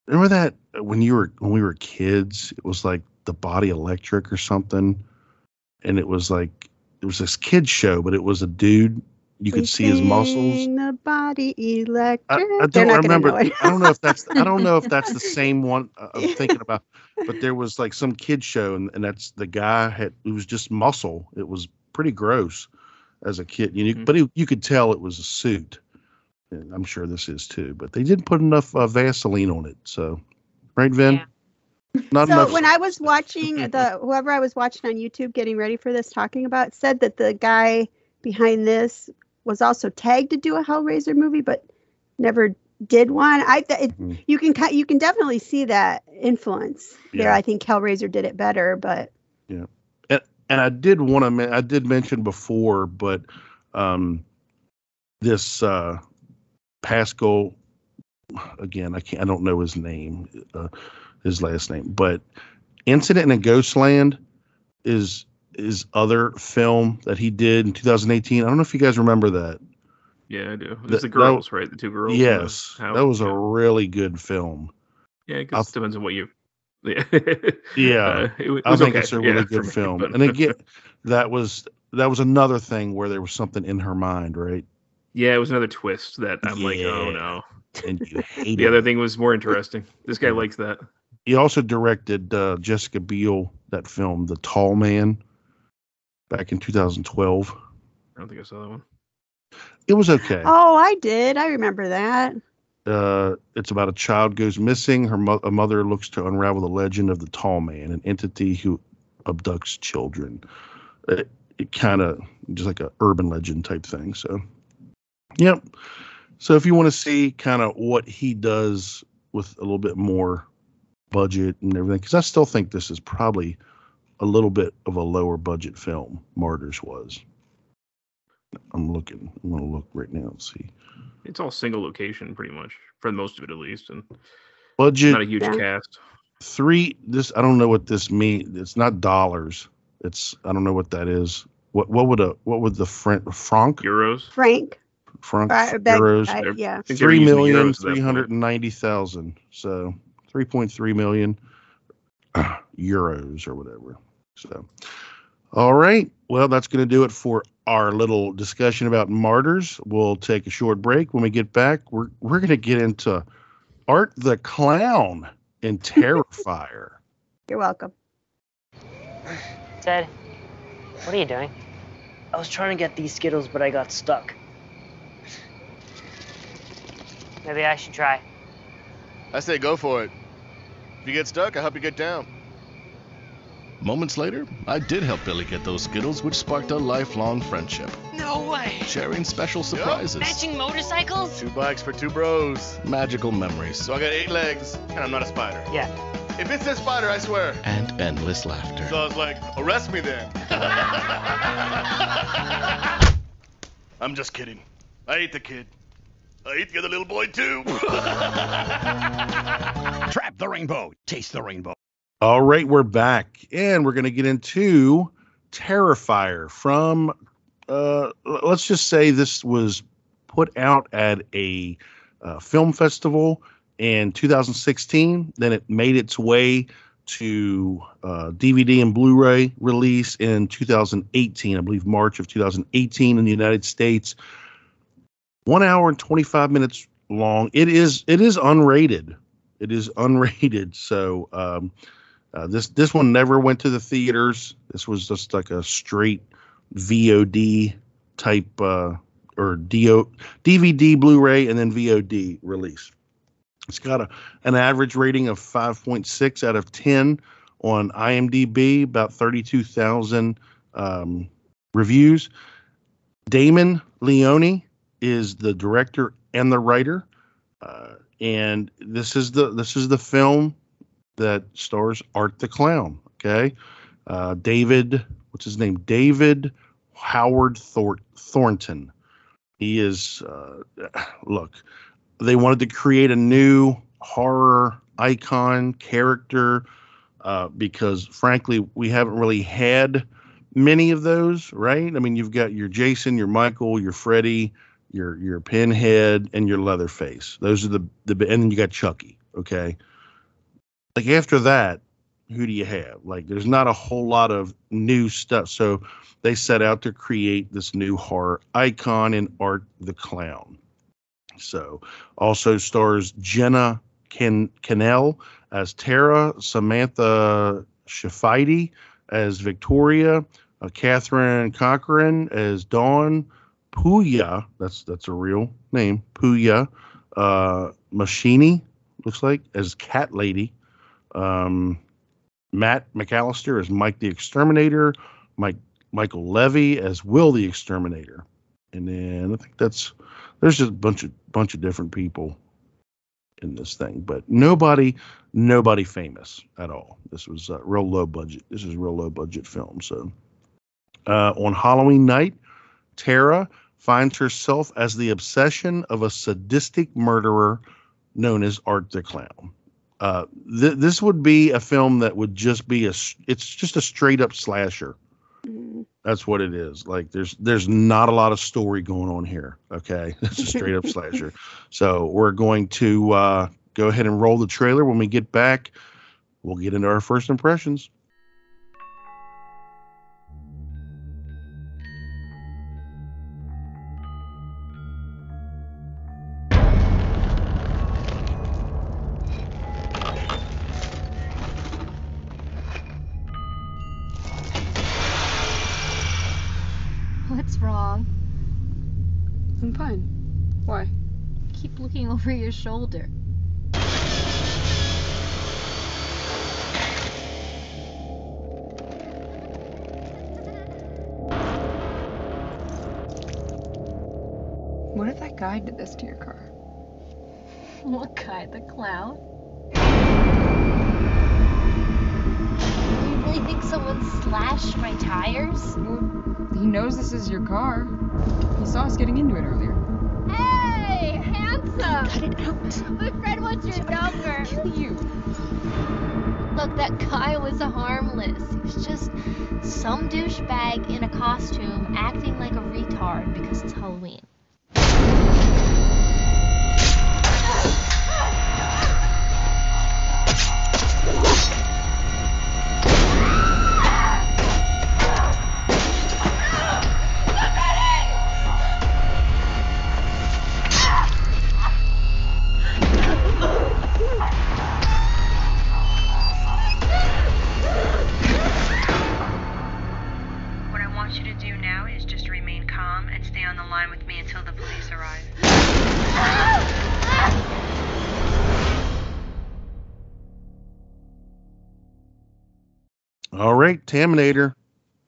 remember that when you were when we were kids, it was like the body electric or something. And it was like it was this kid show, but it was a dude. You could see his muscles. The body electric. I, I don't not remember. know. I don't know if that's I don't know if that's the *laughs* same one uh, I'm thinking about. But there was like some kid show, and, and that's the guy had it was just muscle. It was pretty gross as a kid, you know, Mhm. but it, you could tell it was a suit. And I'm sure this is too, but they didn't put enough uh, Vaseline on it. So, right, Vin? Yeah. Not so enough. when I was watching *laughs* the whoever I was watching on YouTube getting ready for this talking about said that the guy behind this was also tagged to do a Hellraiser movie but never did one. I th- it, Mhm. you can you can definitely see that influence there. I think Hellraiser did it better, but Yeah. and and I did want to I did mention before, but um, this uh, Pascal again, I can't I don't know his name, uh, his last name, but Incident in a Ghostland is is other film that he did in 2018. I don't know if you guys remember that. Yeah, I do. It's the that- girls, right? The two girls. yes, house. that was a really good film. Yeah, it depends on what you. *laughs* Yeah. Yeah, Uh, it, it I was think okay, it's a really for good *laughs* me, film. but- And again, that was that was another thing where there was something in her mind, right? yeah, it was another twist that I'm like, oh no. And you *laughs* hated The other thing was more interesting. This guy Yeah. likes that. He also directed uh, Jessica Biel that film, The Tall Man, back in 2012. I don't think I saw that one. It was okay. oh, I did. I remember that. Uh, it's about a child goes missing. Her mo- a mother looks to unravel the legend of the Tall Man, an entity who abducts children. It, it kind of just like a urban legend type thing. So, yep. So if you want to see kind of what he does with a little bit more budget and everything, because I still think this is probably a little bit of a lower budget film. Martyrs was. I'm looking. I'm gonna look right now and see. It's all single location, pretty much, for most of it at least, and Budget not a huge Yeah. cast. three this i don't know what this means it's not dollars it's i don't know what that is what what would a what would the franc franc Euros. Frank. franc I beg- euros I- They're- yeah. I think they were three using million euros at that three point. hundred and ninety thousand so 3.3 million uh, euros or whatever so all right well that's going to do it for our little discussion about martyrs we'll take a short break when we get back we're we're going to get into art the clown and terrifier *laughs* You're welcome. Ted, what are you doing? I was trying to get these Skittles, but I got stuck. Maybe I should try. I say go for it. If you get stuck, I help you get down. Moments later, I did help Billy get those Skittles, which sparked a lifelong friendship. No way! Sharing special surprises, Matching motorcycles? Two bikes for two bros. magical memories, So I got eight legs, and I'm not a spider. Yeah. If it's a spider, I swear. and endless laughter. So I was like, arrest me then. *laughs* I'm just kidding. I ate the kid. I ate the other little boy too. *laughs* Trap the rainbow. Taste the rainbow. All right, we're back, and we're going to get into Terrifier from. Uh, let's just say this was put out at a uh, film festival in 2016. Then it made its way to uh, DVD and Blu-ray release in 2018, I believe March of 2018 in the United States. One hour and 25 minutes long. It is it is unrated. It is unrated. *laughs* So um, uh, this this one never went to the theaters. This was just like a straight VOD type uh, or DO, DVD, Blu-ray, and then VOD release. It's got a an average rating of 5.6 out of 10 on IMDb, about 32,000 um, reviews. Damien Leone is the director and the writer, uh, and this is the this is the film that stars Art the Clown. Okay, uh, David, what's his name? David Howard Thor- Thornton. He is. Uh, *sighs* look, they wanted to create a new horror icon character. uh, because frankly, we haven't really had many of those, right? I mean, you've got your Jason, your Michael, your Freddy, your your Pinhead, and your Leatherface. Those are the the and then you got Chucky. Okay, like after that, who do you have? Like, there's not a whole lot of new stuff. So they set out to create this new horror icon in Art the Clown. So also stars Jenna Ken Kanell as Tara, Samantha Scaffidi as Victoria, uh, Catherine Cochran as Dawn, Pooya, that's that's a real name, Pooya, uh, Machini, looks like, as Cat Lady, um, Matt McAllister as Mike the Exterminator, Mike Michael Leavy as Will the Exterminator, and then I think that's there's just a bunch of bunch of different people in this thing, but nobody nobody famous at all. This was uh, real low budget. This is a real low budget film. So uh, on Halloween night, Tara finds herself as the obsession of a sadistic murderer known as Art the Clown. Uh, th- this would be a film that would just be a it's just a straight up slasher. That's what it is. Like there's there's not a lot of story going on here okay? *laughs* It's a straight up slasher. So we're going to uh, go ahead and roll the trailer. When we get back we'll get into our first impressions over your shoulder. What if that guy did this to your car? What guy? The clown? You really think someone slashed my tires? He knows this is your car. He saw us getting into it earlier. Handsome! Cut it out. My friend wants your number. Kill you. Look, that guy was harmless. He was just some douchebag in a costume acting like a retard because it's Halloween. Right taminator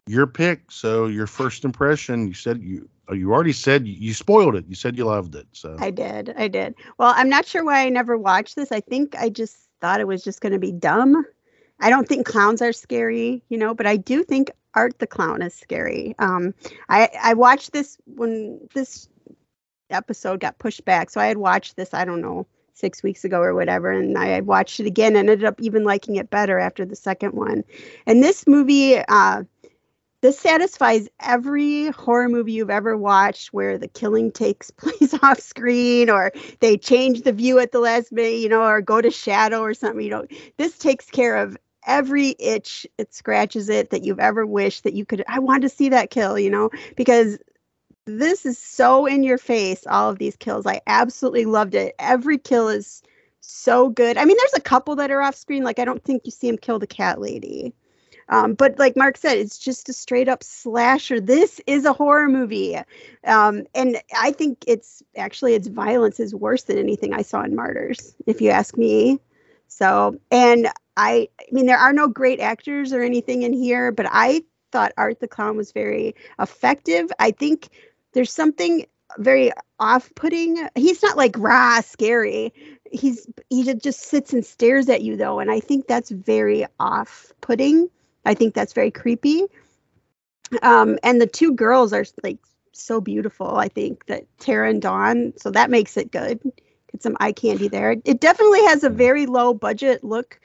your pick so your first impression you said you you already said you spoiled it you said you loved it so I did. I did. Well, I'm not sure why I never watched this. I think I just thought it was just going to be dumb. I don't think clowns are scary, you know, but I do think Art the Clown is scary. Um, I I watched this when this episode got pushed back, so I had watched this. I don't know six weeks ago or whatever, and I watched it again and ended up even liking it better after the second one. And this movie, uh, this satisfies every horror movie you've ever watched where the killing takes *laughs* place off screen or they change the view at the last minute, you know, or go to shadow or something. You know, this takes care of every itch it scratches it that you've ever wished that you could I want to see that kill, you know, because this is so in your face all of these kills. I absolutely loved it. Every kill is so good. I mean, there's a couple that are off screen like I don't think you see him kill the cat lady. Um, but like Mark said, it's just a straight up slasher. This is a horror movie. Um, and I think it's actually its violence is worse than anything I saw in Martyrs, if you ask me. So, and I, I mean, there are no great actors or anything in here, but I thought Art the Clown was very effective. I think there's something very off-putting. He's not like raw scary. He's he just sits and stares at you though, and I think that's very off-putting. I think that's very creepy. Um, and the two girls are like so beautiful. I think that Tara and Dawn, so that makes it good. Get some eye candy there. It definitely has a very low budget look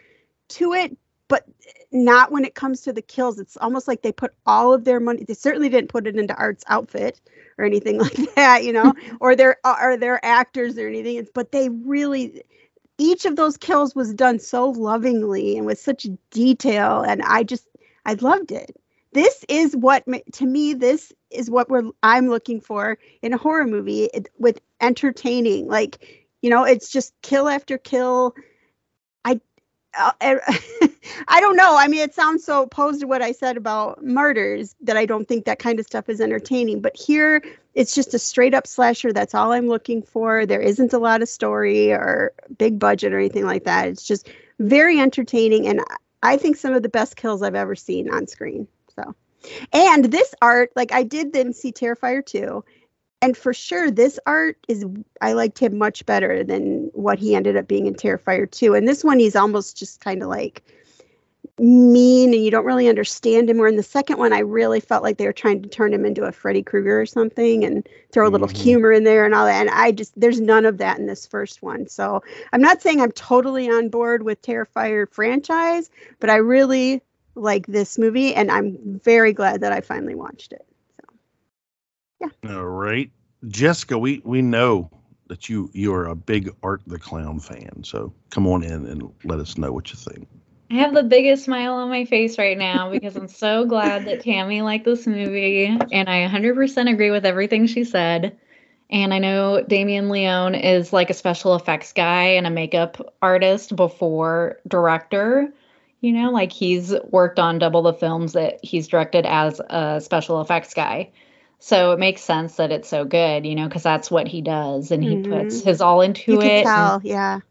to it, but not when it comes to the kills. It's almost like they put all of their money. They certainly didn't put it into Art's outfit or anything *laughs* like that, you know, *laughs* or their or their actors or anything. It's, but they really each of those kills was done so lovingly and with such detail and I just I loved it. This is what to me this is what we're I'm looking for in a horror movie with entertaining like you know it's just kill after kill Uh, er, *laughs* I don't know. I mean, it sounds so opposed to what I said about Martyrs that I don't think that kind of stuff is entertaining. But here, it's just a straight up slasher. That's all I'm looking for. There isn't a lot of story or big budget or anything like that. It's just very entertaining. And I think some of the best kills I've ever seen on screen. So, and this art, like I did then see Terrifier 2 and for sure this art is i liked him much better than what he ended up being in terrifier 2 and this one he's almost just kind of like mean and you don't really understand him where in the second one i really felt like they were trying to turn him into a freddy krueger or something and throw a little mm-hmm. humor in there and all that. And i just there's none of that in this first one. So i'm not saying i'm totally on board with terrifier franchise but i really like this movie and i'm very glad that i finally watched it yeah. All right, Jessica. We we know that you you are a big Art the Clown fan. So come on in and let us know what you think. I have the biggest smile on my face right now because I'm so glad that Tammy liked this movie, and I 100% agree with everything she said. And I know Damien Leone is like a special effects guy and a makeup artist before director. You know, like he's worked on double the films that he's directed as a special effects guy. So it makes sense that it's so good, you know, because that's what he does, and he mm-hmm. puts his all into you it. Tell, yeah.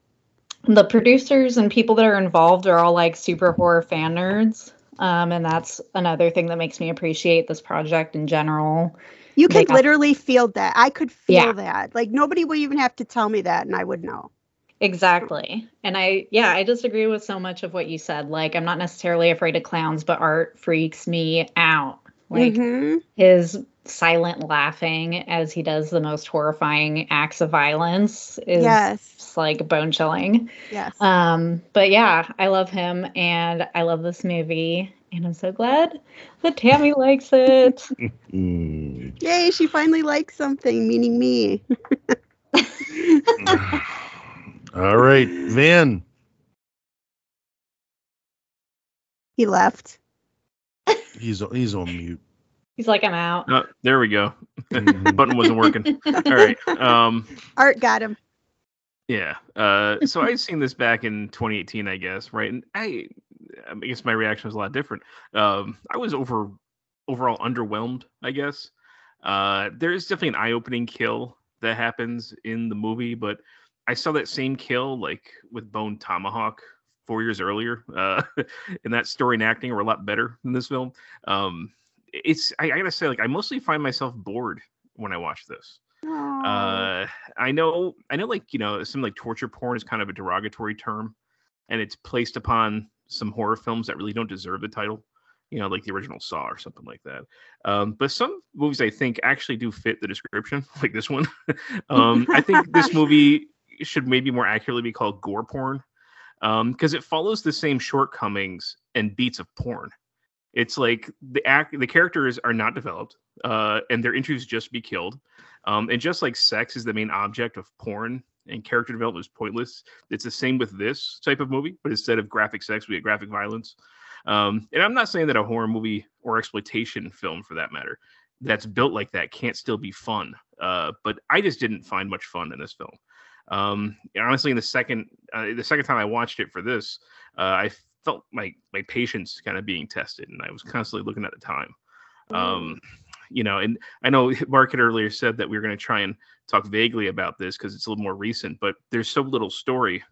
The producers and people that are involved are all like super horror fan nerds, um, and that's another thing that makes me appreciate this project in general. You could got, literally feel that. I could feel yeah. that. Like nobody would even have to tell me that, and I would know. Exactly. And I, yeah, I disagree with so much of what you said. Like, I'm not necessarily afraid of clowns, but art freaks me out. Like, mm-hmm. his silent laughing as he does the most horrifying acts of violence is yes. like bone chilling. Yes. Um, but yeah, I love him and I love this movie. And I'm so glad that Tammy *laughs* likes it. Yay, she finally likes something, meaning me. *laughs* All right, Van. He left. He's he's on mute. He's like, I'm out. Oh, there we go. *laughs* *laughs* Button wasn't working. All right. Um, Art got him. Yeah. Uh, so I'd seen this back in 2018, I guess, right? And I, I guess my reaction was a lot different. Um, I was over overall underwhelmed, I guess. Uh, there is definitely an eye-opening kill that happens in the movie, but I saw that same kill like with Bone Tomahawk four years earlier, uh, *laughs* and that story and acting were a lot better than this film. Um, it's I, I, gotta say like I mostly find myself bored when I watch this. Uh, I know I know like you know some like torture porn is kind of a derogatory term, and it's placed upon some horror films that really don't deserve the title. You know, like the original Saw or something like that. Um, but some movies I think actually do fit the description, *laughs* like this one. *laughs* um, I think this movie should maybe more accurately be called gore porn Um, because um, it follows the same shortcomings and beats of porn. It's like the act, the characters are not developed, uh, and their injuries just be killed. Um, and just like sex is the main object of porn, and character development is pointless. It's the same with this type of movie, but instead of graphic sex, we get graphic violence. Um, and I'm not saying that a horror movie or exploitation film, for that matter, that's built like that can't still be fun. Uh, but I just didn't find much fun in this film. Um, honestly, in the second uh, the second time I watched it for this, uh, I felt my my patience kind of being tested, and I was constantly looking at the time. Um, you know, and I know *laughs* Mark had earlier said that we were going to try and talk vaguely about this because it's a little more recent, but there's so little story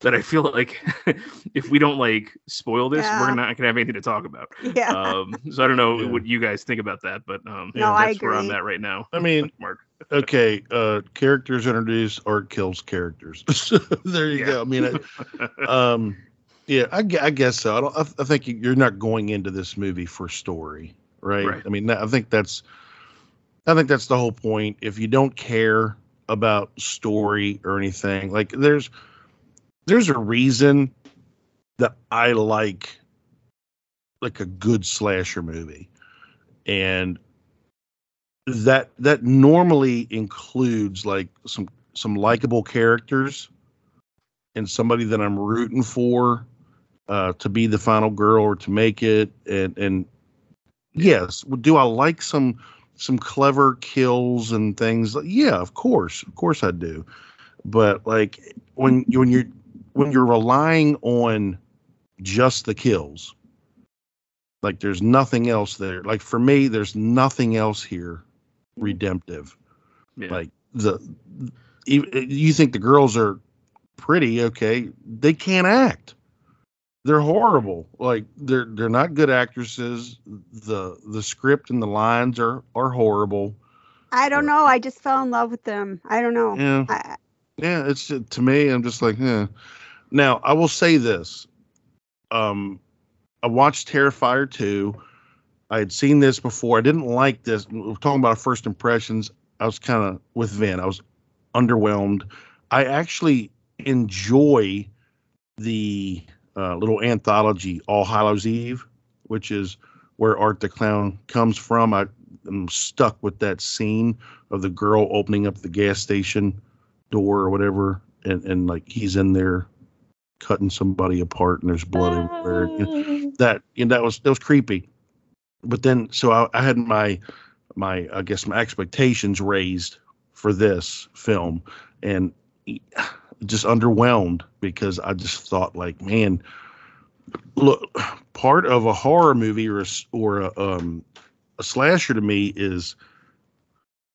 that I feel like *laughs* if we don't like spoil this, yeah. we're not gonna have anything to talk about. *laughs* Yeah. Um, so I don't know yeah. what you guys think about that, but um, no, yeah, that's where I'm at right now. I mean, Mark. okay, uh, characters introduced, art kills characters. there you go. I mean, I, um, yeah, I, I guess so. I, don't, I, I, think you're not going into this movie for story, right? right? I mean, I think that's, I think that's the whole point. If you don't care about story or anything, like there's, there's a reason that I like like a good slasher movie. And that that normally includes like some some likable characters and somebody that I'm rooting for uh, to be the final girl or to make it. And and yes, do I like some some clever kills and things? Yeah, of course, of course I do. But like when you when you're when you're relying on just the kills, like there's nothing else there. Like for me, there's nothing else here redemptive. Yeah. Like the you think the girls are pretty, okay? They can't act. They're horrible. Like they're they're not good actresses. The the script and the lines are are horrible. I don't know. I just fell in love with them. I don't know. Yeah. I, Yeah, it's to me. I'm just like, eh. Now I will say this. Um, I watched Terrifier 2. I had seen this before. I didn't like this. We're talking about first impressions. I was kind of with Vin. I was underwhelmed. I actually enjoy the uh, little anthology All Hallows Eve, which is where Art the Clown comes from. I am stuck with that scene of the girl opening up the gas station door or whatever, and, and like he's in there cutting somebody apart and there's blood everywhere. And that and that was that was creepy. But then so I, I had my my I guess my expectations raised for this film and just underwhelmed because I just thought like man look part of a horror movie or a, or a um a slasher to me is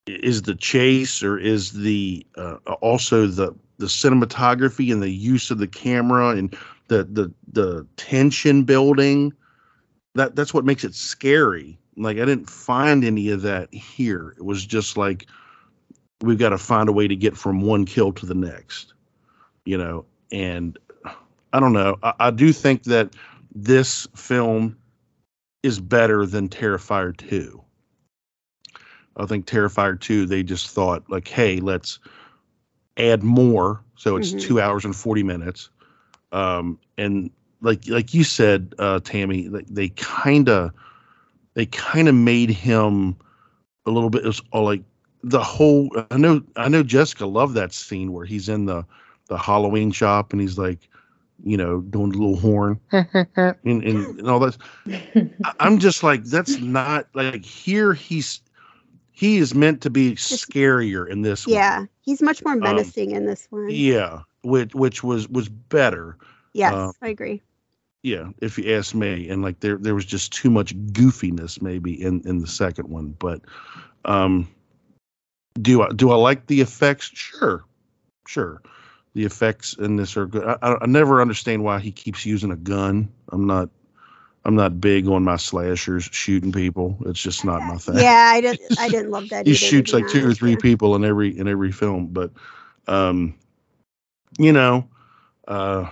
is the chase or is the uh, also the the cinematography and the use of the camera and the the the tension building. That that's what makes it scary. Like i didn't find any of that here. It was just like we've got to find a way to get from one kill to the next you know and i don't know i, I do think that this film is better than terrifier 2 I think Terrifier 2, they just thought, like, hey, let's add more. So it's Mhm. two hours and 40 minutes. Um, and like like you said, uh, Tammy, like they kind of they kind of made him a little bit it was all like the whole I know I know Jessica loved that scene where he's in the the Halloween shop and he's like, you know, doing the little horn *laughs* and, and, and all that. I- I'm just like, that's not like here he's he is meant to be scarier in this one. yeah, he's much more menacing in this one. Um, Yeah, which which was was better. Yes, uh, I agree. Yeah, if you ask me, and like there there was just too much goofiness maybe in in the second one, but um, do I do I like the effects? Sure, sure. The effects in this are good. I, I, never understand why he keeps using a gun. I'm not I'm not big on my slashers shooting people. It's just not my thing. Yeah, I didn't. *laughs* I didn't love that. he either, shoots like two or three people in every in every film but um you know uh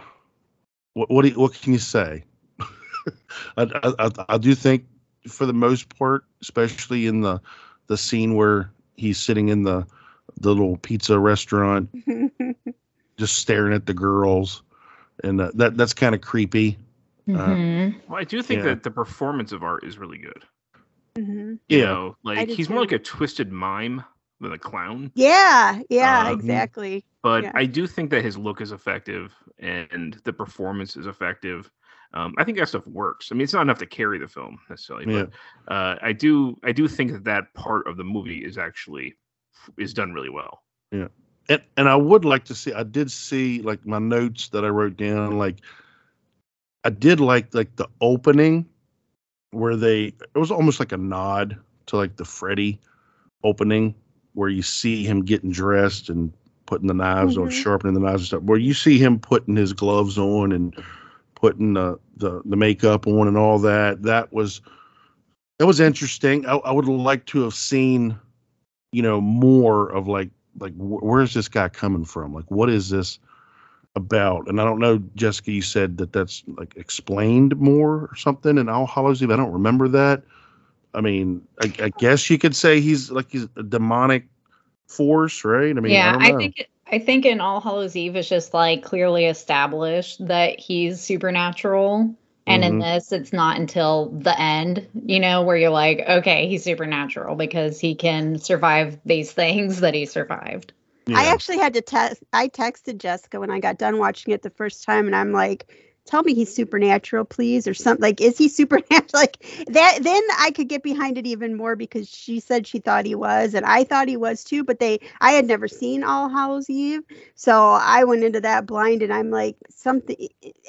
what what, do you, what can you say *laughs* I, I I- I do think for the most part especially in the the scene where he's sitting in the the little pizza restaurant *laughs* just staring at the girls and uh, that that's kind of creepy uh, Well, I do think Yeah. that the performance of art is really good. Mhm. You Yeah. know, like do he's more like a twisted mime than a clown. Yeah, yeah, Um, exactly. But Yeah. I do think that his look is effective and the performance is effective. Um, I think that stuff works. I mean, it's not enough to carry the film necessarily, Yeah. but uh, I do I do think that that part of the movie is actually is done really well. Yeah. And and I would like to see I did see like my notes that I wrote down like I did like like the opening where they it was almost like a nod to like the Freddy opening where you see him getting dressed and putting the knives or Mhm. sharpening the knives and stuff where you see him putting his gloves on and putting the the, the makeup on and all that that was that was interesting I, I would like to have seen you know more of like like wh- where's this guy coming from? Like what is this about? And i don't know jessica you said that that's like explained more or something in All Hallows Eve. I don't remember that. I mean I, I guess you could say he's like he's a demonic force right? I mean i yeah, I, know. think it, I think in All Hallows Eve it's just like clearly established that he's supernatural. And in Mhm. this, it's not until the end, you know, where you're like, okay, he's supernatural because he can survive these *laughs* things that he survived. I actually had to test. I texted Jessica when I got done watching it the first time, and I'm like, "Tell me he's supernatural, please," or something. Like, is he *laughs* supernatural? Like that? Then I could get behind it even more because she said she thought he was, and I thought he was too. But they, I had never seen All Hallows Eve, so I went into that blind, and I'm like, something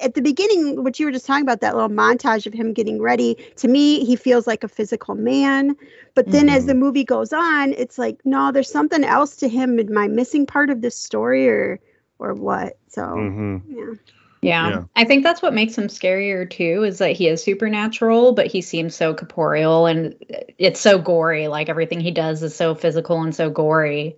at the beginning, what you were just talking about, that little montage of him getting ready. To me, he feels like a physical man. But then as the movie goes on, it's like, no, there's something else to him. Am I missing part of this story or or what? So Mhm. yeah. Yeah. Yeah. I think that's what makes him scarier too, is that he is supernatural, but he seems so corporeal and it's so gory. Like everything he does is so physical and so gory.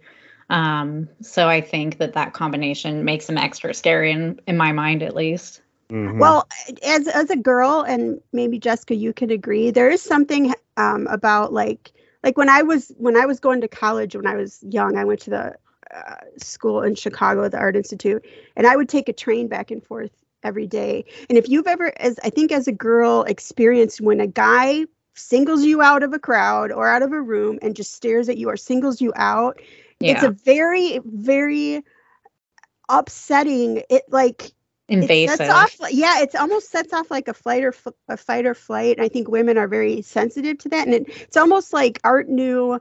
Um, so I think that that combination makes him extra scary in, in my mind, at least. Mhm. Well, as as a girl, and maybe Jessica, you could agree, there is something um, about like like when I was when I was going to college when I was young, I went to the uh, school in Chicago, the Art Institute, and I would take a train back and forth every day. And if you've ever, as I think as a girl, experienced when a guy singles you out of a crowd or out of a room and just stares at you or singles you out, it's a very very upsetting. It like it Invasive. sets off yeah it's almost sets off like a flight or a fight or flight and i think women are very sensitive to that and it, it's almost like art knew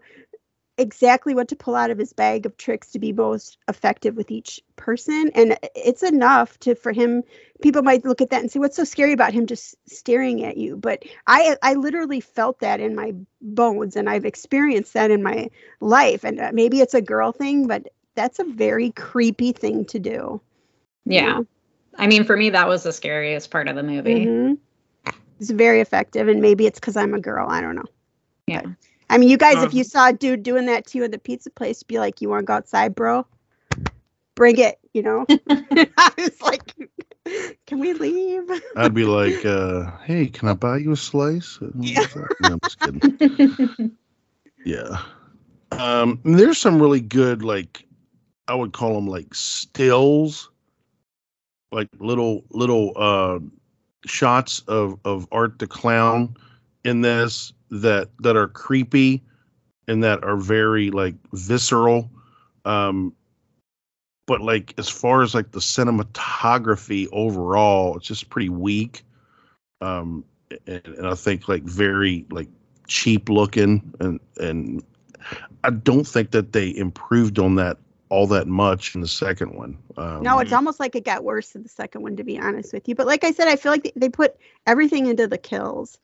exactly what to pull out of his bag of tricks to be most effective with each person and it's enough to for him people might look at that and say what's so scary about him just staring at you but i i literally felt that in my bones and i've experienced that in my life and uh, maybe it's a girl thing but that's a very creepy thing to do Yeah. I mean, for me, that was the scariest part of the movie. Mhm. It's very effective, and maybe it's because I'm a girl. I don't know. Yeah. I mean, you guys, if Um, you saw a dude doing that to you at the pizza place, be like, "You want to go outside, bro? Bring it." You know. *laughs* *laughs* I was like, "Can we leave?" I'd be like, uh, "Hey, can I buy you a slice?" Yeah. No, I'm just kidding. *laughs* Yeah. Um, and there's some really good, like, I would call them like stills, like little little uh shots of of Art the Clown in this that that are creepy and that are very like visceral. Um, but like as far as like the cinematography overall, it's just pretty weak. Um, and, and I think like very like cheap looking and and I don't think that they improved on that all that much in the second one. Um, No, it's almost like it got worse in the second one, to be honest with you. But like I said, I feel like they- they put everything into the kills.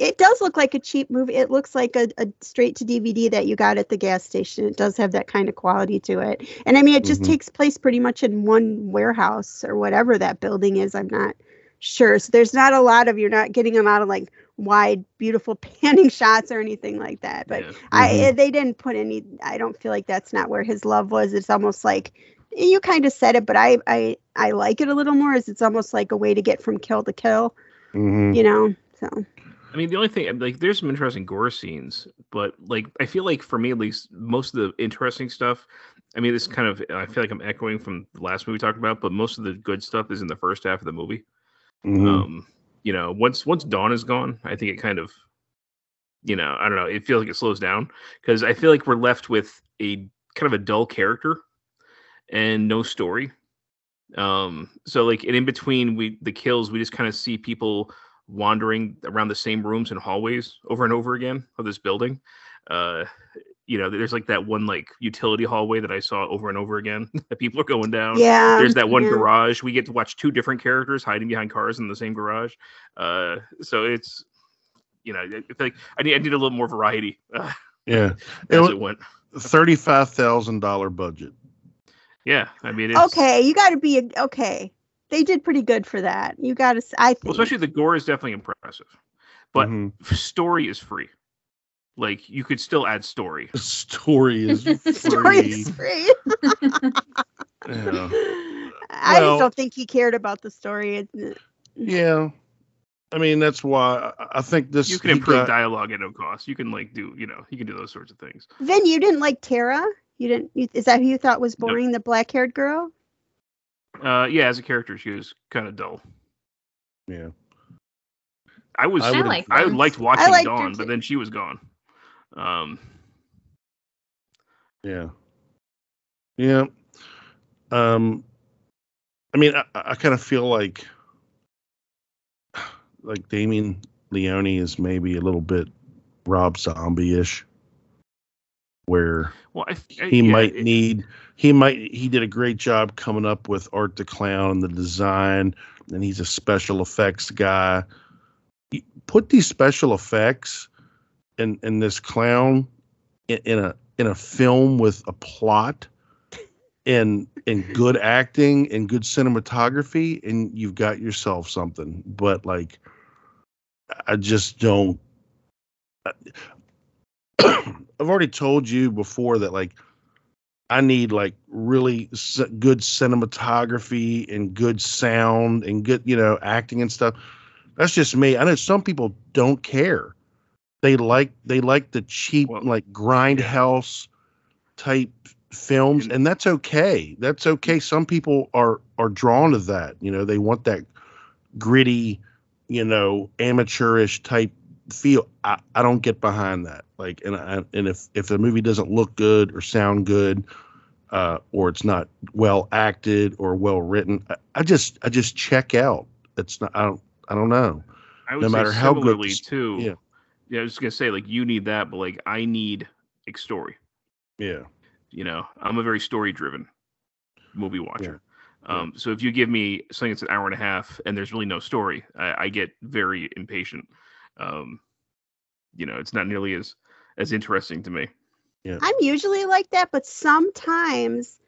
It does look like a cheap movie. It looks like a, a straight to DVD that you got at the gas station. It does have that kind of quality to it. And I mean, it just Mhm. takes place pretty much in one warehouse or whatever that building is. I'm not sure. So there's not a lot of, you're not getting a lot of like wide, beautiful *laughs* panning shots or anything like that. But I, they didn't put any, I don't feel like that's not where his love was. It's almost like, you kind of said it, but I, I, I like it a little more as it's almost like a way to get from kill to kill, mhm. you know? So I mean, the only thing, like, there's some interesting gore scenes, but like, I feel like for me at least, most of the interesting stuff. I mean, this kind of, I feel like I'm echoing from the last movie we talked about, but most of the good stuff is in the first half of the movie. Mhm. Um, you know, once once Dawn is gone, I think it kind of, you know, I don't know, it feels like it slows down because I feel like we're left with a kind of a dull character and no story. Um, so like, and in between we the kills, we just kind of see people wandering around the same rooms and hallways over and over again of this building. Uh, you know, there's like that one like utility hallway that I saw over and over again *laughs* that people are going down. Yeah, There's that one yeah. garage. We get to watch two different characters hiding behind cars in the same garage. Uh, so it's, you know, I feel like I need I need a little more variety. Uh, Yeah. *laughs* as was it went. thirty-five thousand dollar budget. Yeah, I mean, it's, okay, you got to be a- okay. They did pretty good for that. You got to, I think. Well, especially the gore is definitely impressive, but Mm-hmm. story is free. Like you could still add story. *laughs* Story is free. Story is free. Yeah. I Well- just don't think he cared about the story. Yeah. I mean, that's why I- I think this. You can improve got- dialogue at no cost. You can like do, you know, you can do those sorts of things. Then you didn't like Tara. You didn't. You, is that who you thought was boring? The black-haired girl? Uh, yeah, as a character, she was kind of dull. Yeah. I was. I I, liked I liked watching liked Dawn, but then she was gone. Um, Yeah. Yeah. Um I mean I, I kind of feel like *sighs* like Damien Leone is maybe a little bit Rob Zombie-ish where well, I, I, he yeah, might it- need he might he did a great job coming up with Art the Clown and the design and he's a special effects guy. Put these special effects in in this clown in, in a in a film with a plot and and good acting and good cinematography and you've got yourself something but like i just don't i've already told you before that like i need like really good cinematography and good sound and good you know acting and stuff. That's just me. I know some people don't care. They like they like the cheap like grindhouse type films and that's okay. That's okay. Mm-hmm. Some people are are drawn to that. You know they want that gritty you know amateurish type feel i, I don't get behind that like and I, and if if the movie doesn't look good or sound good uh or it's not well acted or well written I, I just i just check out it's not i don't i don't know no matter how good too. yeah yeah, I was just gonna say like you need that, but like I need a story. yeah You know, I'm a very story driven movie watcher. Um, so if you give me something that's an hour and a half and there's really no story, I, I get very impatient. Um, you know, it's not nearly as as interesting to me. yeah I'm usually like that, but sometimes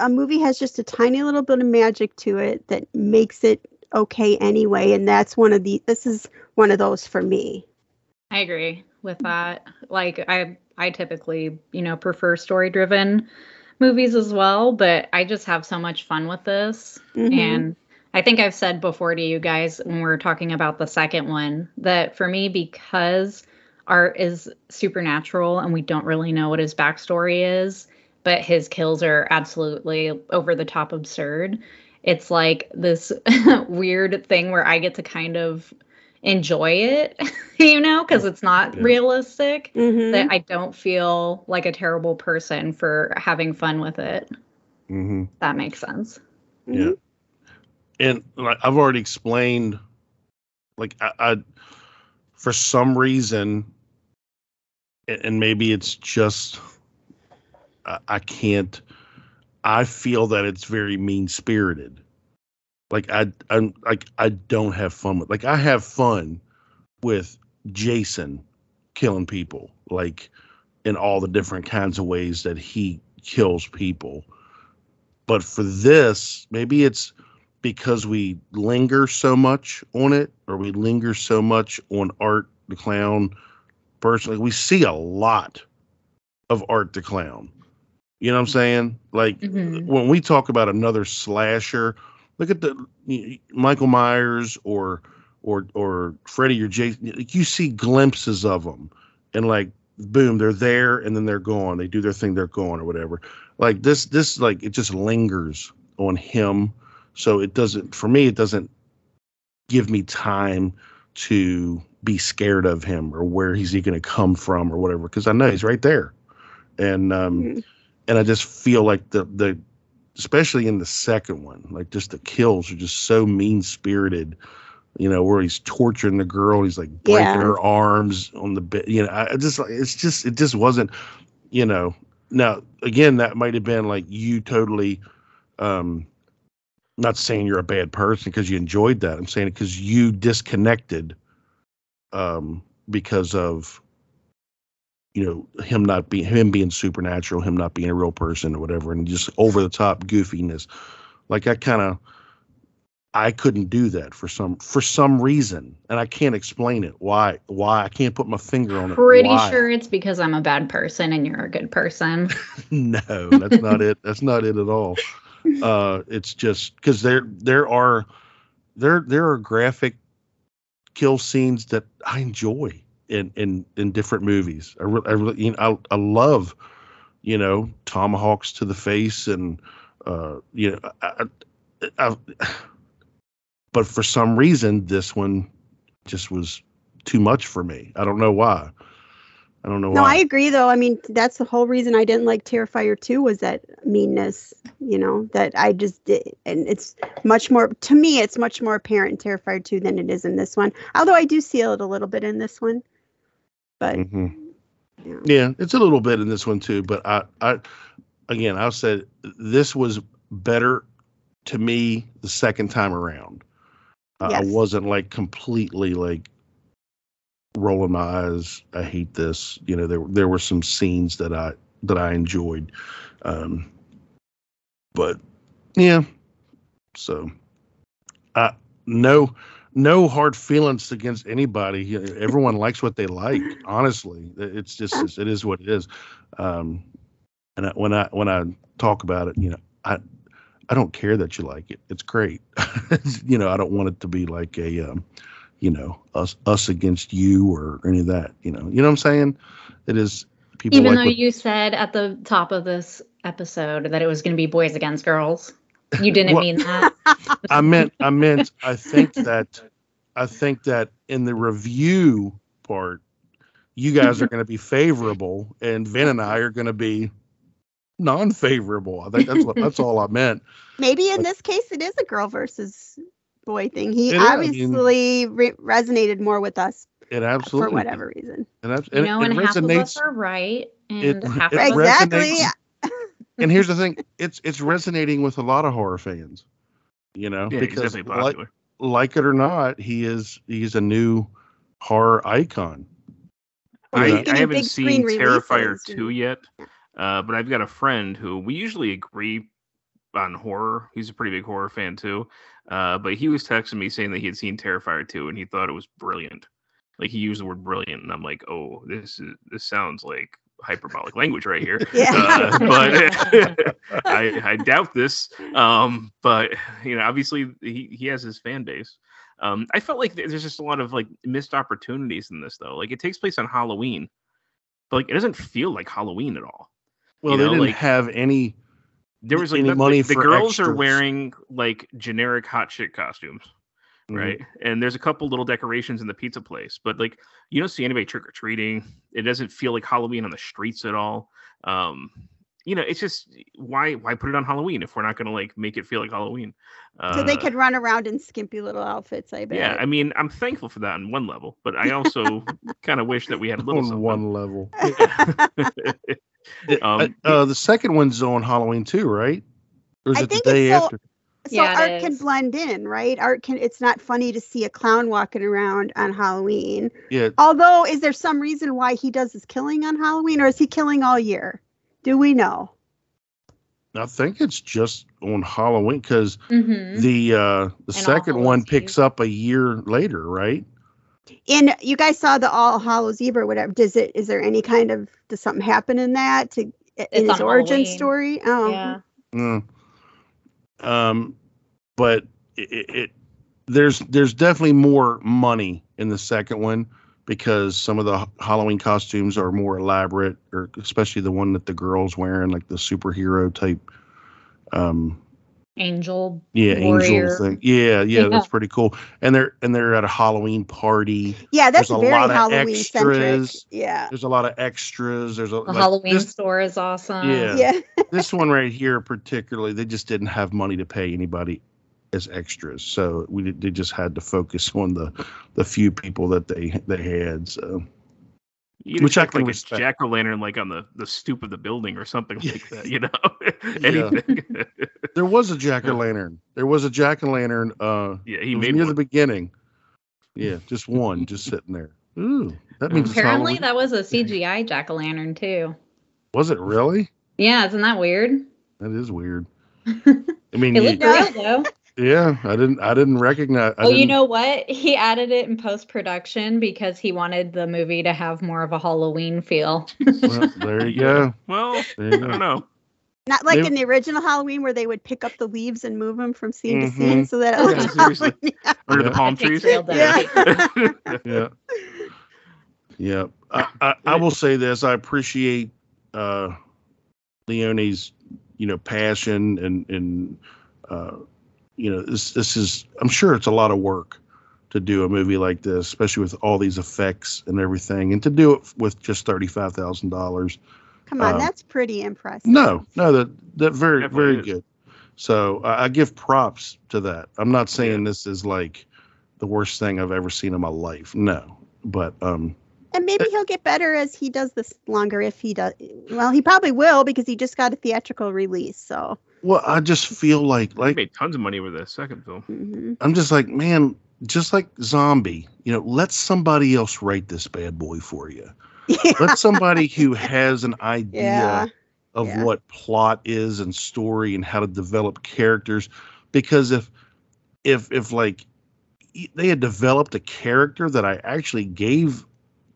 a movie has just a tiny little bit of magic to it that makes it okay anyway. And that's one of the, this is one of those for me. I agree with that. Like I I typically, you know, prefer story driven movies as well, but I just have so much fun with this. Mhm. And I think I've said before to you guys when we're talking about the second one that for me because art is supernatural and we don't really know what his backstory is, but his kills are absolutely over the top absurd. It's like this *laughs* weird thing where I get to kind of enjoy it, *laughs* you know, because it's not Yeah. realistic. Mhm. That I don't feel like a terrible person for having fun with it. mm-hmm. That makes sense. Yeah. And like I've already explained, like I, I for some reason, a- and maybe it's just I, I can't. I feel that it's very mean spirited. Like I, I'm like I don't have fun with. Like I have fun with Jason killing people, like in all the different kinds of ways that he kills people. But for this, maybe it's because we linger so much on it, or we linger so much on Art the Clown. Personally, we see a lot of Art the Clown. You know what I'm saying? Like Mhm. when we talk about another slasher, look at the Michael Myers or or or Freddy or Jason. like, You see glimpses of them, and like boom, they're there, and then they're gone. They do their thing, they're gone, or whatever. Like this, this like it just lingers on him. So it doesn't for me. It doesn't give me time to be scared of him or where he's he going to come from or whatever because I know he's right there, and um, and I just feel like the the especially in the second one, like just the kills are just so mean spirited. You know, where he's torturing the girl, he's like breaking Yeah. her arms on the bed. You know, I I just it's just it just wasn't. You know, now again, that might have been like you totally. um not saying you're a bad person because you enjoyed that. I'm saying it because you disconnected um because of you know him not being him being supernatural, him not being a real person or whatever, and just over the top goofiness. Like I kind of I couldn't do that for some for some reason, and I can't explain it. Why? Why I can't put my finger on it? Pretty Why? sure it's because I'm a bad person and you're a good person. *laughs* no, that's not it. That's not it at all. Uh, it's just because there there are there there are graphic kill scenes that I enjoy in in in different movies. I really, I you know I, I love you know, tomahawks to the face, and uh, you know, I, I, I, *sighs* but for some reason, this one just was too much for me. I don't know why. I don't know No, why. I agree though. I mean, that's the whole reason I didn't like Terrifier 2 was that meanness, you know, that I just did. And it's much more, to me, it's much more apparent in Terrifier 2 than it is in this one. Although I do see it a little bit in this one. But Mhm. Yeah, it's a little bit in this one too, but I, I, again, I said this was better to me the second time around. I- I wasn't like completely like rolling my eyes. I hate this. You know, there there were some scenes that I that I enjoyed, um, but yeah. So, I no no hard feelings against anybody. Everyone likes what they like. Honestly, it's just it is what it is. Um, and I, when I when I talk about it, you know, I I don't care that you like it. It's great. *laughs* you know, I don't want it to be like a um, you know us us against you or any of that. You know, you know what I'm saying? It is people Even like though what- you said at the top of this episode that it was going to be boys against girls, you didn't Well- mean that. *laughs* I meant I meant I think that I think that in the review part, you guys are going to be favorable, and Vin and I are going to be non-favorable. I think that's what that's all I meant. maybe in this case, it is a girl versus boy thing. He It is, I mean- obviously re- resonated more with us It absolutely for whatever reason. And, that's, You know, it and half of us are right, and it- half it of us Exactly. resonates- *laughs* and here's the thing: it's it's resonating with a lot of horror fans. You know, Yeah, because like, like it or not, he is he's a new horror icon. I, I haven't seen Terrifier 2 yet, uh, but I've got a friend who we usually agree on horror. He's a pretty big horror fan too. Uh, but he was texting me saying that he had seen Terrifier 2 and he thought it was brilliant. Like he used the word brilliant, and I'm like, oh, this is this sounds like hyperbolic language right here. *laughs* Yeah. Uh, but *laughs* *laughs* I, I doubt this. Um, but you know, obviously he, he has his fan base. Um, I felt like there's just a lot of like missed opportunities in this though. Like it takes place on Halloween, but like it doesn't feel like Halloween at all. Well, You they know, didn't like- have any. There was like the, money the, the girls are wearing like generic hot shit costumes, Mhm. right? And there's a couple little decorations in the pizza place, but like you don't see anybody trick or treating. It doesn't feel like Halloween on the streets at all. Um, you know, it's just why why put it on Halloween if we're not gonna like make it feel like Halloween? So they Uh, could run around in skimpy little outfits, I bet. Yeah, I mean, I'm thankful for that on one level, but I *laughs* also kind of wish that we had a little on something. one level. *laughs* *laughs* um, Uh, uh, the second one's on Halloween too, right? Or is I it the think day it's so- after? So Yeah, art can blend in, right? Art can. It's not funny to see a clown walking around on Halloween. Yeah, Although, is there some reason why he does his killing on Halloween, or is he killing all year? Do we know? I think it's just on Halloween because Mhm. the uh the All second Hallows one Eve. picks up a year later, right? And you guys saw the All Hallows Eve or whatever. Does it? Is there any kind of? Does something happen in that to in his origin Halloween. story? Oh, Yeah. Mm. Um, but it, it, it there's there's definitely more money in the second one because some of the Halloween costumes are more elaborate, or especially the one that the girls wearing, like the superhero type. Um, Angel. yeah, warrior. angel thing. Yeah, yeah, Yeah. that's pretty cool. And they're and they're at a Halloween party. yeah. That's There's a very lot of Halloween centric. extras. Yeah. There's a lot of extras. There's a The like, Halloween this- store is awesome. Yeah. Yeah. this one right here particularly they just didn't have money to pay anybody as extras so we they just had to focus on the the few people that they they had so You'd Which I expect can like respect. a jack o' lantern like on the, the stoop of the building or something like that, you know? *laughs* Anything. there was a *laughs* jack-o'-lantern there was a jack-o'-lantern uh yeah, he made near one. the beginning yeah just one just sitting there ooh that means Apparently, that was a CGI jack o' lantern too. was it really Yeah, isn't that weird? that is weird *laughs* i mean It you- looked real though. Yeah i didn't i didn't recognize I Well, you didn't- know what? He added it in post production because he wanted the movie to have more of a Halloween feel. well, there you go Well, I you go. don't know. Not like They- in the original Halloween where they would pick up the leaves and move them from scene to Mhm. scene so that it Yeah, looked seriously. Halloween. *laughs* Under the Yeah. palm trees. real *laughs* dedication. yeah yeah I, I, I will say this i appreciate uh Leone's, you know, passion and and uh, you know this this is I'm sure it's a lot of work to do a movie like this, especially with all these effects and everything, and to do it with just thirty five thousand dollars. Come on, Um, that's pretty impressive. No, no, that that very Definitely very is. good. So I I give props to that. I'm not saying this is like the worst thing I've ever seen in my life. No, but um, And maybe he'll get better as he does this longer if he does. Well, he probably will because he just got a theatrical release. So well, I just feel like He like made tons of money with the second film. mhm. I'm just like man, just like zombie. You know, let somebody else write this bad boy for you. *laughs* Let somebody who has an idea Yeah, of yeah. what plot is and story and how to develop characters because if if if like they had developed a character that I actually gave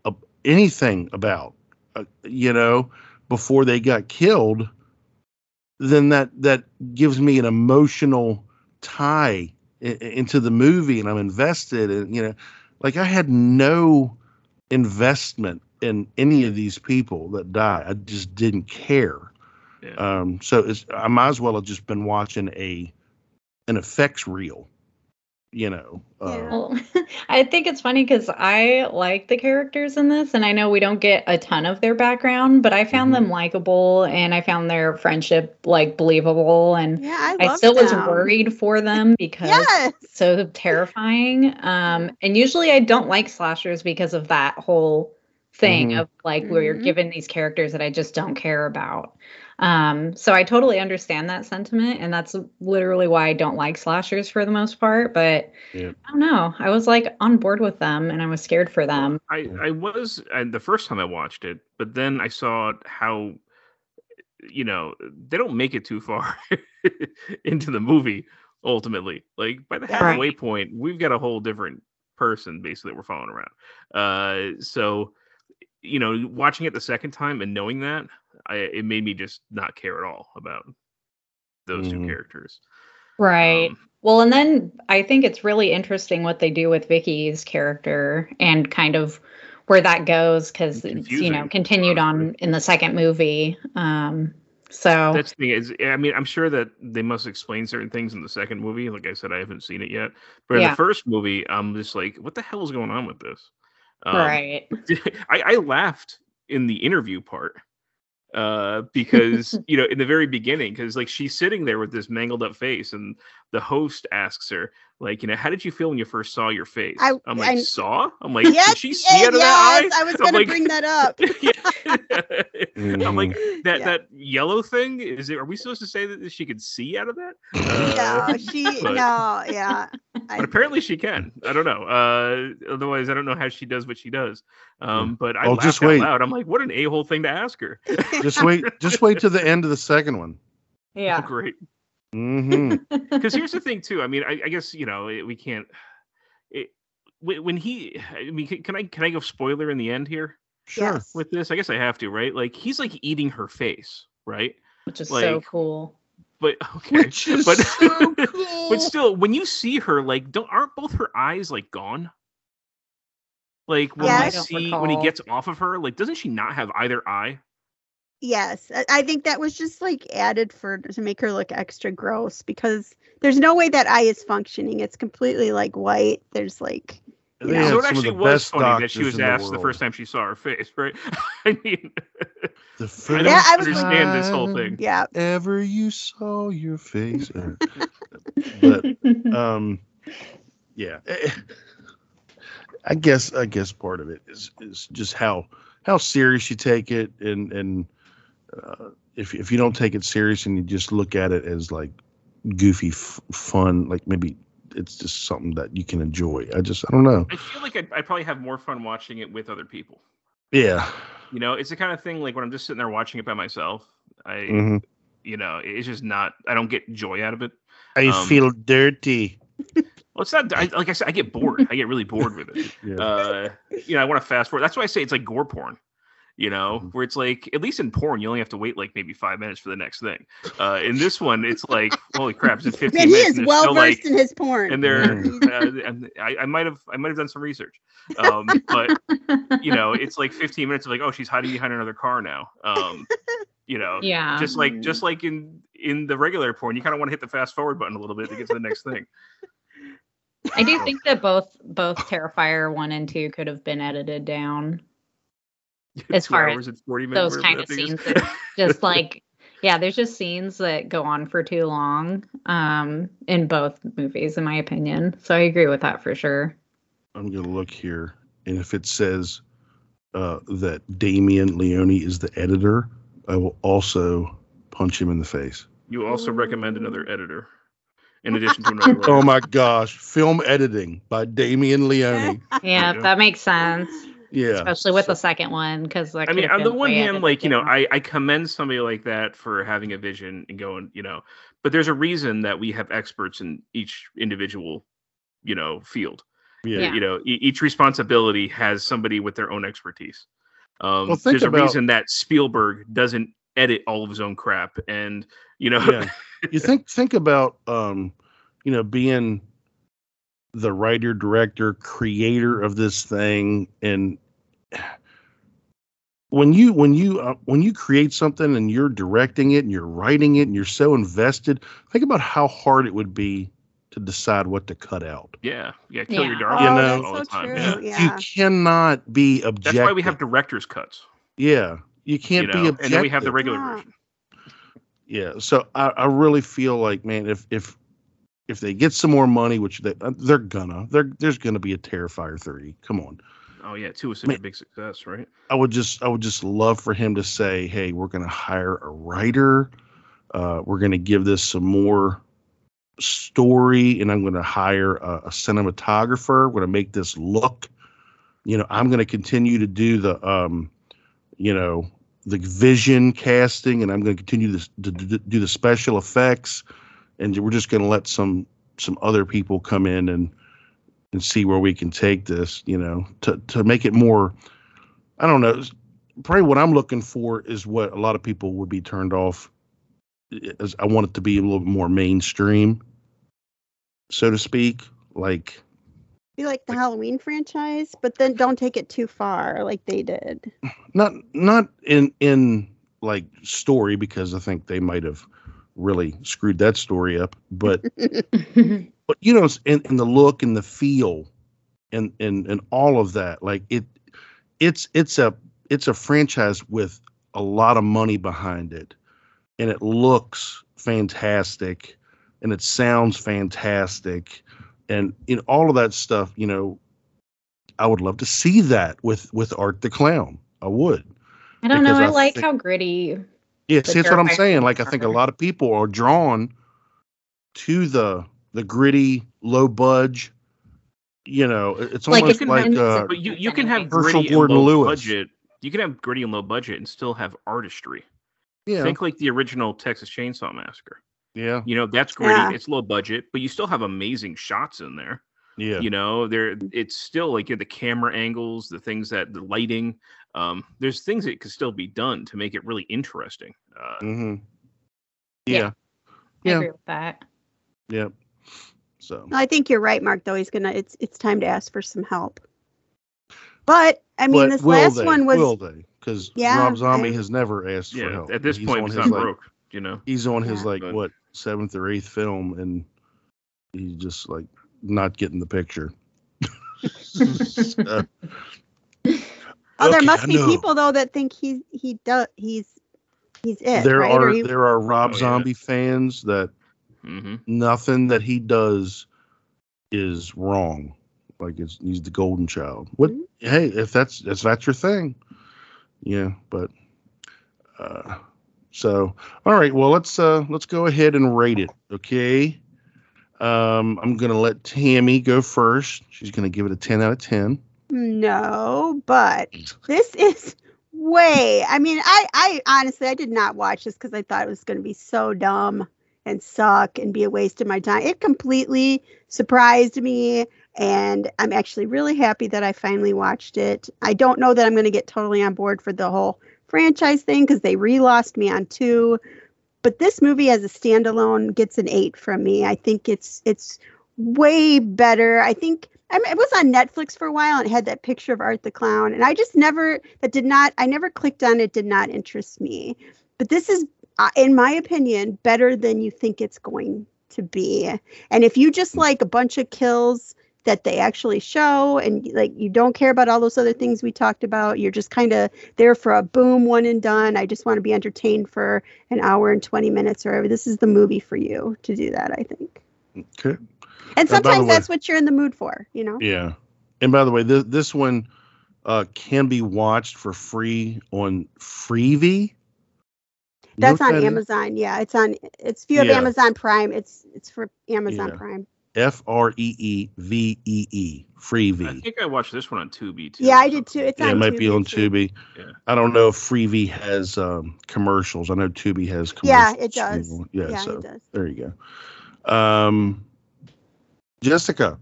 a, anything about uh, you know before they got killed then that that gives me an emotional tie i- into the movie and I'm invested and you know like I had no investment in any of these people that die. I just didn't care. Yeah. Um, so it's, I might as well have just been watching a an effects reel, you know. Uh, Well, *laughs* I think it's funny because I like the characters in this, and I know we don't get a ton of their background, but I found Mm-hmm. them likable, and I found their friendship like believable, and yeah, I, I love still was worried for them because Yes. it's so terrifying. Um, and usually I don't like slashers because of that whole thing Mhm. of like where you're Mhm. given these characters that I just don't care about. Um, so I totally understand that sentiment, and that's literally why I don't like slashers for the most part. But Yeah. I don't know. I was like on board with them, and I was scared for them. I I was and the first time I watched it, but then I saw how you know they don't make it too far *laughs* into the movie ultimately. Like by the halfway Right. point, we've got a whole different person basically that we're following around. Uh, so you know, watching it the second time and knowing that, I it made me just not care at all about those Mhm. two characters. Right. Um, Well, and then I think it's really interesting what they do with Vicky's character and kind of where that goes because it's you know continued on in the second movie. Um, so That's the thing is, I mean, I'm sure that they must explain certain things in the second movie. Like I said, I haven't seen it yet, but in the first movie, I'm just like, what the hell is going on with this? Um, right. *laughs* I, I laughed in the interview part uh because you know in the very beginning because like she's sitting there with this mangled up face and the host asks her like you know how did you feel when you first saw your face I- am like I- saw i'm like yes, did she see yes, out of that yes, eye I was *laughs* I'm going to like- bring that up. *laughs* *laughs* i'm like that Yeah. that yellow thing is it are we supposed to say that she could see out of that Uh, no, she but- no, yeah. I, but apparently she can. I don't know. Uh, otherwise, I don't know how she does what she does. Um, but I Oh, laughed just out wait. loud. I'm like, what an a hole thing to ask her. just wait, just wait to the end of the second one. Yeah. Great. Hmm *laughs* Because here's the thing, too. I mean, I, I guess you know it, we can't. It, when when he, I mean, can, can I can I go spoiler in the end here Sure. Yes. with this? I guess I have to, right? Like he's like eating her face, right? Which is so cool. But *laughs* okay, Which is but so *laughs* cool. but still, when you see her, like, don't aren't both her eyes like gone? Like when Yes. we I don't see when he gets off of her, like, doesn't she not have either eye? Yes, I- I think that was just like added for to make her look extra gross because there's no way that eye is functioning. It's completely like white. There's like They Yeah. had so it actually was funny that she was in the asked the, first time she saw her face, *laughs* right? I mean, The I first don't Yeah, I was- understand this whole thing. yeah. ever you saw your face. *laughs* Uh, but um, yeah, *laughs* I guess I guess part of it is is just how how serious you take it, and and uh, if if you don't take it serious and you just look at it as like goofy f- fun, like maybe it's just something that you can enjoy. I just I don't know. I feel like I'd, I'd probably have more fun watching it with other people. Yeah. You know, it's the kind of thing like when I'm just sitting there watching it by myself. I, hmm you know, it's just not. I don't get joy out of it. I Um, feel dirty. *laughs* Well, it's not. I, like I said, I get bored. I get really bored with it. *laughs* Yeah. Uh, you know, I want to fast forward. That's why I say it's like gore porn. You know, Mm-hmm. where it's like at least in porn, you only have to wait like maybe five minutes for the next thing. Uh, in this one, it's like *laughs* holy crap, it's in 15 Man, he minutes. is and they're well still, versed like, in his porn. and they're uh, and I, I might have I might have done some research, um, but you know it's like 15 minutes of like oh she's hiding behind another car now, um, You know, *laughs* Yeah. just like just like in in the regular porn, you kind of want to hit the fast forward button a little bit to get to the next thing. I do think that both both Terrifier one and two could have been edited down *laughs* as far as and 40 minutes, those kind of that thing is. scenes. that *laughs* just like yeah, there's just scenes that go on for too long um in both movies, in my opinion. So I agree with that for sure. I'm gonna look here, and if it says uh, that Damien Leone is the editor, I will also punch him in the face. You also recommend another editor in addition to *laughs* another. Oh my gosh, film editing by Damien Leone. Yeah, Yeah. that makes sense. Yeah, Especially with the second one, because like I mean, on the one hand, like you know, I I commend somebody like that for having a vision and going, you know, but there's a reason that we have experts in each individual, you know, field. Yeah. You know, e- each responsibility has somebody with their own expertise. Um, Well, think there's a about- reason that Spielberg doesn't edit all of his own crap, and you know, yeah. *laughs* You think think about um, you know, being the writer, director, creator of this thing, and when you when you uh, when you create something and you're directing it and you're writing it and you're so invested, think about how hard it would be to decide what to cut out. yeah, yeah, kill your Yeah. darling You oh, know- that's all so the time. true. Yeah. You cannot be objective. That's why we have director's cuts. yeah. You can't you be objective. and then we have the regular Yeah. version. Yeah, so I, I really feel like, man, if if if they get some more money, which they uh, they're gonna, there there's gonna be a Terrifier three. Come on, Oh yeah, two was such Man. a big success, right? I would just I would just love for him to say, hey, we're gonna hire a writer, uh, we're gonna give this some more story, and I'm gonna hire a, a cinematographer. We're gonna make this look, you know, I'm gonna continue to do the um, you know, the vision casting, and I'm gonna continue this to, to do the special effects, and we're just gonna let some some other people come in and and see where we can take this, you know, to to make it more. I don't know. Probably what I'm looking for is what a lot of people would be turned off. Is I want it to be a little bit more mainstream, so to speak. Like, Be like the Halloween franchise, but then don't take it too far like they did. *sighs* not not in in like story because I think they might have really screwed that story up, but *laughs* *laughs* but you know, it's in, in the look and the feel, and and and all of that. Like it, it's it's a it's a franchise with a lot of money behind it, and it looks fantastic, and it sounds fantastic, and in all of that stuff. You know, I would love to see that with with Art the Clown. I would. I don't know. I, I like think- how gritty. Yeah, see, that's what I'm saying. Like, I think a lot of people are drawn to the the gritty, low budge. You know, it's Like, almost it's like uh, But you, you can have Herschell gritty and low Lewis. budget. You can have gritty and low budget and still have artistry. yeah, Think like the original Texas Chainsaw Massacre. yeah, You know, that's gritty. Yeah. It's low budget, but you still have amazing shots in there. yeah, You know, there it's still like you know, the camera angles, the things that the lighting. Um, there's things that could still be done to make it really interesting. Uh, mm-hmm. Yeah. yeah, I Yeah. agree with that. yeah. So I think you're right, Mark. Though he's gonna, it's it's time to ask for some help. But I mean, but this last they? one was will they? Because Yeah, Rob Zombie I- has never asked for yeah, help. at this He's point, he's not like, broke. You know, He's on his like But- what seventh or eighth film, and he's just like not getting the picture. *laughs* So- oh, there must I be know. people though that think he he does he's he's it. there right? Are he- there are Rob Oh, yeah. Zombie fans that hmm nothing that he does is wrong. Like it's he's the golden child. What? Mhm. Hey, if that's if that's your thing, yeah. But uh, so all right. Well, let's uh let's go ahead and rate it. Okay. Um, I'm gonna let Tammy go first. She's gonna give it a ten out of ten. No, but mm. this is way. I mean, I I honestly I did not watch this because I thought it was going to be so dumb and suck and be a waste of my time. It completely surprised me, and I'm actually really happy that I finally watched it. I don't know that I'm going to get totally on board for the whole franchise thing because they re-lost me on two. But this movie as a standalone gets an eight from me. I think it's it's way better. I think I mean, it was on Netflix for a while and it had that picture of Art the Clown. And I just never, that did not, I never clicked on it, did not interest me. but this is, uh, in my opinion, better than you think it's going to be. And if you just like a bunch of kills that they actually show and like you don't care about all those other things we talked about you're just kind of there for a boom one and done i just want to be entertained for an hour and 20 minutes or whatever this is the movie for you to do that i think Okay. And Uh, by the sometimes way- that's what you're in the mood for you know Yeah. And by the way, this this one uh, can be watched for free on Freevee. You that's what on that is? amazon yeah it's on it's if you have Yeah. amazon prime it's it's for amazon Yeah. prime F R E E V E E. I Freevee. I think I watched this one on Tubi too. yeah i did too it's Yeah, on it might be on too. Tubi. Yeah. I don't know if Freevee has um, commercials. I know Tubi has commercials. yeah it does. Yeah, yeah so it does there you go. Um, Jessica.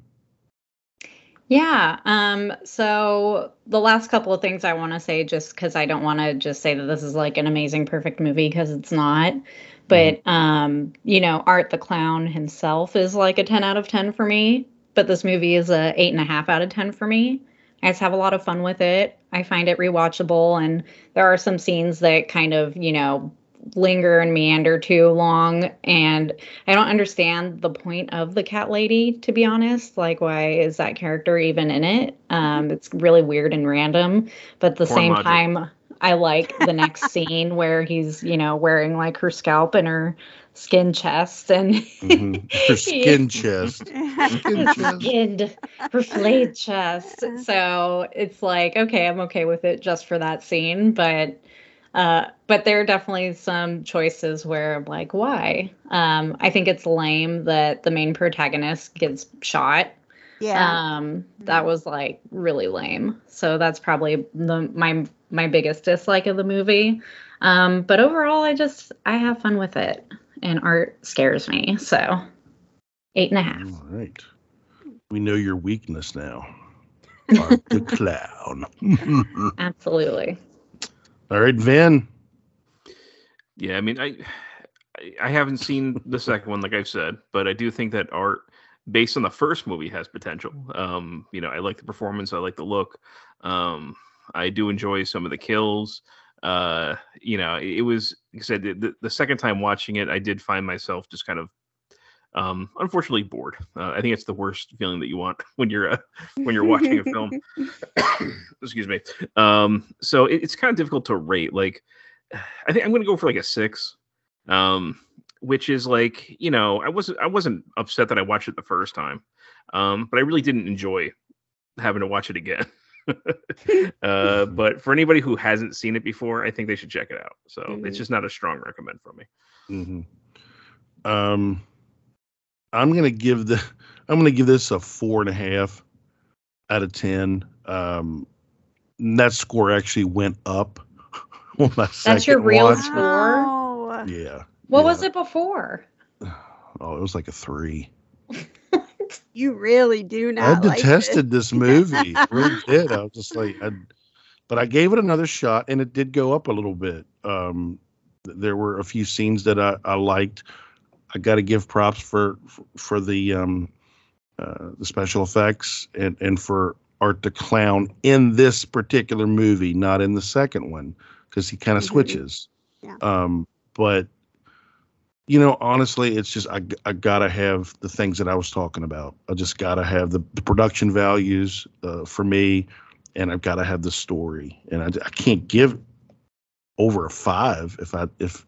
Yeah. Um, so the last couple of things I want to say, just because I don't want to just say that this is like an amazing, perfect movie, because it's not. But um, you know, Art the Clown himself is like a 10 out of 10 for me. But this movie is a eight and a half out of 10 for me. I just have a lot of fun with it. I find it rewatchable, and there are some scenes that kind of, you know, linger and meander too long. And I don't understand the point of the cat lady, to be honest. Like, why is that character even in it? Um, it's really weird and random. But at the Porn same logic. time, I like the *laughs* next scene where he's, you know, wearing like her scalp and her skin chest and *laughs* Mhm. Her skin chest. Skin chest. skinned, her flayed chest. *laughs* So it's like, okay, I'm okay with it just for that scene, but uh, but there are definitely some choices where I'm like, why? Um, I think it's lame that the main protagonist gets shot. yeah Um, that was like really lame. So that's probably the my my biggest dislike of the movie. Um, but overall, I just I have fun with it, and art scares me. So eight and a half. All right. We know your weakness now. *laughs* Art the clown. *laughs* Absolutely. All right, Vin. Yeah, I mean, I I- haven't seen the second one, like I've said, but I do think that art, based on the first movie, has potential. Um, you know, I like the performance, I like the look. Um, I do enjoy some of the kills. Uh, you know, it, it was like I said the, the second time watching it, I did find myself just kind of um unfortunately bored. Uh, i think it's the worst feeling that you want *laughs* when you're uh, when you're watching a film. *laughs* *coughs* Excuse me. Um so it, it's kind of difficult to rate. Like i think i'm gonna go for like a six um which is like you know i wasn't i wasn't upset that i watched it the first time um but i really didn't enjoy having to watch it again. *laughs* Uh but for anybody who hasn't seen it before i think they should check it out. So Mhm. it's just not a strong recommend from me. Hmm Um, I'm gonna give the I'm gonna give this a four and a half out of ten. Um, and that score actually went up *laughs* on my That's your real watch. score. Wow. Yeah. What yeah. was it before? *sighs* Oh, it was like a three. *laughs* you really do not I detested it. this movie. Really did. I was just like, I, but I gave it another shot, and it did go up a little bit. Um, there were a few scenes that I, I liked. I got to give props for for, the um, uh, the special effects and and for Art the Clown in this particular movie, not in the second one, because he kind of Mhm. switches. Yeah. Um, but you know, honestly, it's just I, I gotta have the things that I was talking about. I just gotta have the, the production values uh, for me, and I've gotta have the story. And I, I can't give over a five if I if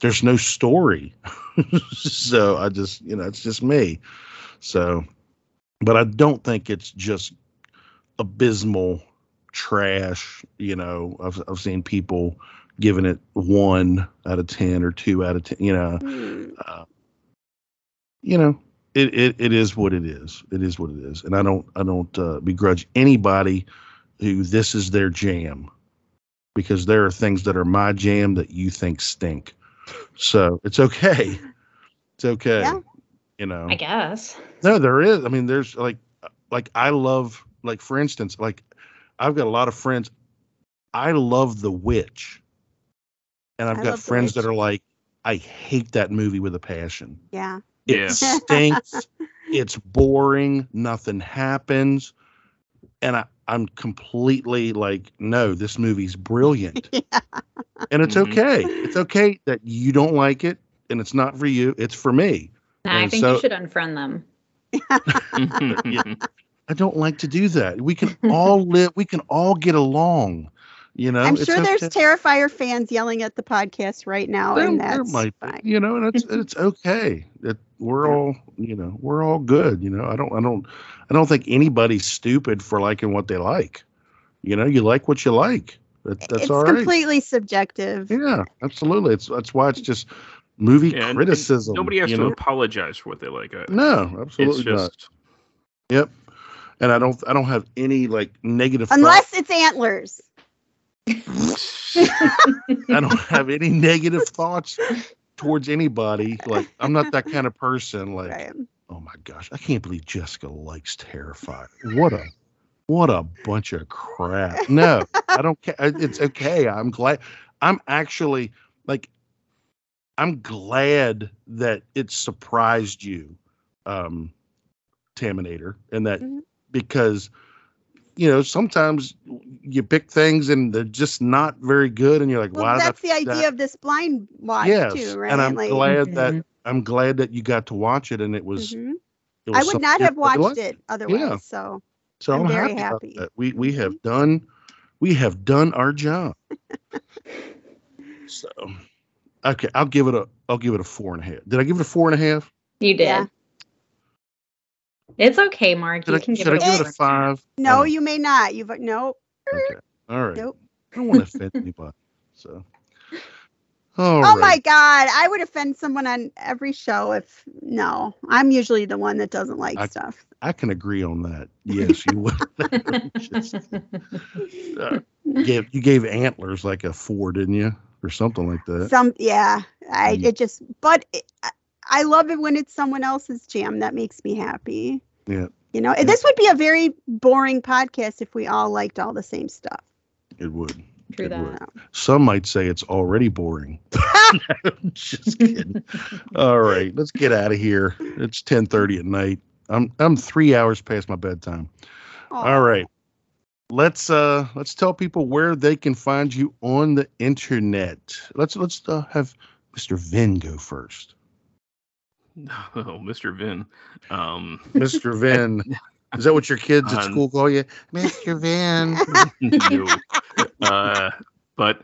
there's no story. *laughs* so I just you know it's just me. So, but I don't think it's just abysmal trash. You know, I've I've seen people giving it one out of ten or two out of ten. You know, Hmm. uh, you know, it, it it is what it is. It is what it is, and I don't I don't uh, begrudge anybody who this is their jam, because there are things that are my jam that you think stink. So it's okay. It's okay. Yeah. You know. I guess. No, there is. I mean, there's like, like I love, like for instance, like I've got a lot of friends. I love The Witch, and I've I got friends that are like, I hate that movie with a passion. Yeah. It Yeah. stinks. it's boring. Nothing happens, and I I'm completely like, no, this movie's brilliant. *laughs* yeah. And it's Mhm. okay. It's okay that you don't like it and it's not for you. It's for me. Nah, I think so- you should unfriend them. Yeah. *laughs* I don't like to do that. We can all live, we can all get along. You know, I'm It's sure there's okay. Terrifier fans yelling at the podcast right now, There- and that's might fine. you know, and it's it's okay. That we're all, you know, we're all good. You know, I don't, I don't, I don't think anybody's stupid for liking what they like. You know, you like what you like. That, that's it's all right. completely subjective. Yeah, absolutely. It's that's why it's just movie Yeah, and- and criticism. nobody has you to know? apologize for what they like. No, it's absolutely not. Yep. And I don't, I don't have any like negative. thought- Unless it's antlers. *laughs* I don't have any negative thoughts towards anybody. Like I'm not that kind of person. Like, Right. oh my gosh, I can't believe Jessica likes Terrifier. What a what a bunch of crap. No, I don't care. It's okay. I'm glad. I'm actually like I'm glad that it surprised you, um, Taminator, and that Mhm. because you know sometimes you pick things and they're just not very good, and you're like, Well, why that's the idea that? of this blind watch yes, too, right? and I'm Like, glad that Mhm. I'm glad that you got to watch it, and it was. Mhm. It I would not have watched liked. it otherwise. Yeah. So So I'm I'm, very happy, happy. that. We we have mm-hmm. done we have done our job. *laughs* so okay, I'll give it a I'll give it a four and a half. Did I give it a four and a half? You did. Yeah. It's okay, Mark. Did you I, can should give I it give a it a five? no, Oh, you may not. You've no. okay. All right. Nope. I don't want to offend anybody. So all oh right. my God, I would offend someone on every show if no. I'm usually the one that doesn't like I- stuff. I can agree on that. *laughs* Yes, you would. *laughs* Just, uh, gave, you gave antlers like a four, didn't you? Or something like that. Some yeah, I Mm. it just but it, I- I love it when it's someone else's jam. That makes me happy. Yeah, You know, this would be a very boring podcast if we all liked all the same stuff. it would. True that. would. Some might say it's already boring. *laughs* Just kidding. All right, let's get out of here. It's 10:30 at night. I'm I'm 3 hours past my bedtime. All right. Let's uh let's tell people where they can find you on the internet. Let's let's uh, have Mr. Vin go first. *laughs* oh, Mr. Vin. Um, Mr. Vin. *laughs* Is that what your kids at On- school call you? Mr. Vin. no. Uh, but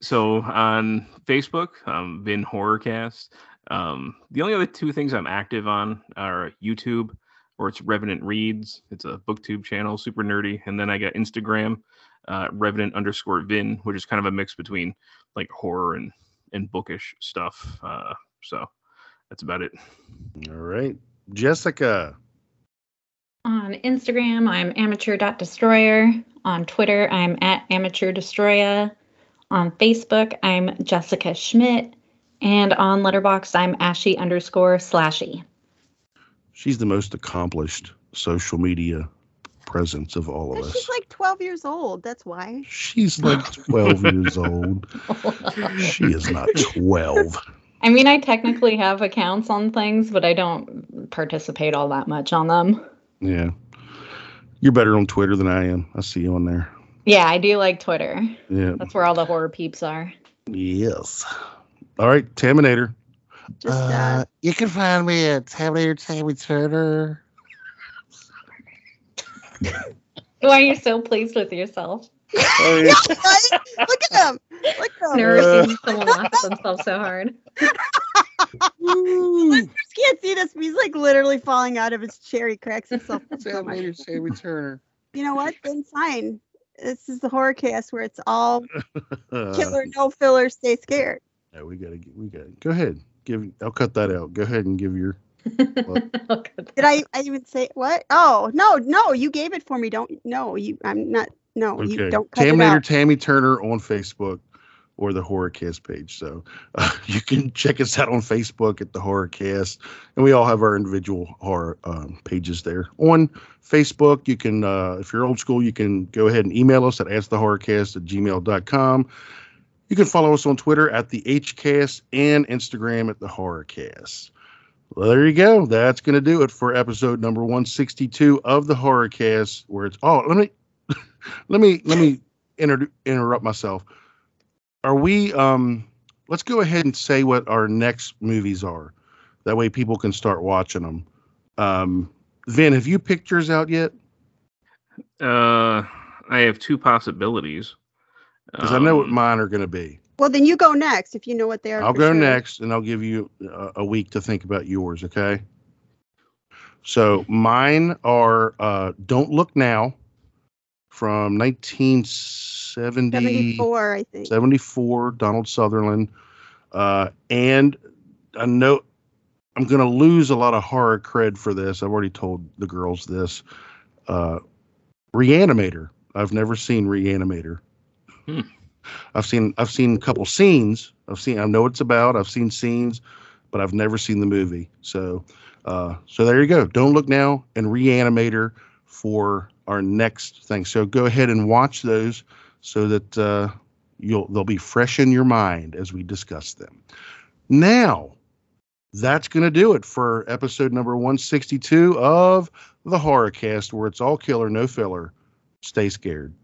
so on Facebook, um, Vin Horrorcast. Um, the only other two things I'm active on are YouTube, or it's Revenant Reads. It's a booktube channel, super nerdy. And then I got Instagram, uh, Revenant underscore Vin, which is kind of a mix between like horror and and bookish stuff. Uh, so that's about it. All right. Jessica. On Instagram, I'm amateur.destroyer. On Twitter, I'm at amateur destroyer. On Facebook, I'm Jessica Schmidt. And on Letterboxd, I'm ashy underscore slashy. She's the most accomplished social media presence of all of us. She's like 12 years old. That's why. She's like *laughs* 12 years old. She is not 12. *laughs* I mean, I technically have accounts on things, but I don't participate all that much on them. Yeah. You're better on Twitter than I am. I see you on there. Yeah, I do like Twitter. Yeah. That's where all the horror peeps are. Yes. All right, Taminator. Just uh, you can find me at Taminator Tammy Turner. *laughs* Why are you so pleased with yourself? Oh, Yeah, *laughs* right? Look at him. Look at him. Never seen someone laugh at themselves so hard. *laughs* Listeners can't see this, he's like literally falling out of his chair. He cracks himself up so much. Tammy Turner. You know what? Then fine. This is the horror cast where it's all *laughs* killer, no filler, stay scared. yeah, we gotta get we gotta go ahead. Give I'll cut that out. Go ahead and give your *laughs* Did I, I even say what? Oh no, no, you gave it for me. Don't no, you I'm not no, you don't cut it Taminator out. Tammy Turner on Facebook or the Horrorcast page. So uh, *laughs* you can check us out on Facebook at the Horrorcast, and we all have our individual horror um, pages there. On Facebook, you can, uh, if you're old school, you can go ahead and email us at askthehorrorcast at gmail.com. You can follow us on Twitter at the HCast and Instagram at the Horrorcast. Well, there you go. That's going to do it for episode number 162 of the Horrorcast, where it's, oh, let me, *laughs* let me let me *laughs* inter- interrupt myself. Are we? Um, let's go ahead and say what our next movies are. That way, people can start watching them. Um, Vin, have you picked yours out yet? Uh, I have two possibilities. Because I know what Um, mine are going to be. Well, then you go next if you know what they are. I'll go sure. next, and I'll give you a, a week to think about yours. Okay. So mine are uh, "Don't Look Now" from 1970. 74, I think. 74, Donald Sutherland. Uh, and I know I'm going to lose a lot of horror cred for this. I've already told the girls this. Uh, Reanimator. I've never seen Reanimator. Hmm. I've seen I've seen a couple scenes. I've seen I know what it's about. I've seen scenes, but I've never seen the movie. So uh, so there you go. Don't look now and Reanimator for our next thing. So go ahead and watch those so that uh, you'll they'll be fresh in your mind as we discuss them. Now, that's going to do it for episode number 162 of the Horror Cast, where it's all killer, no filler. Stay scared.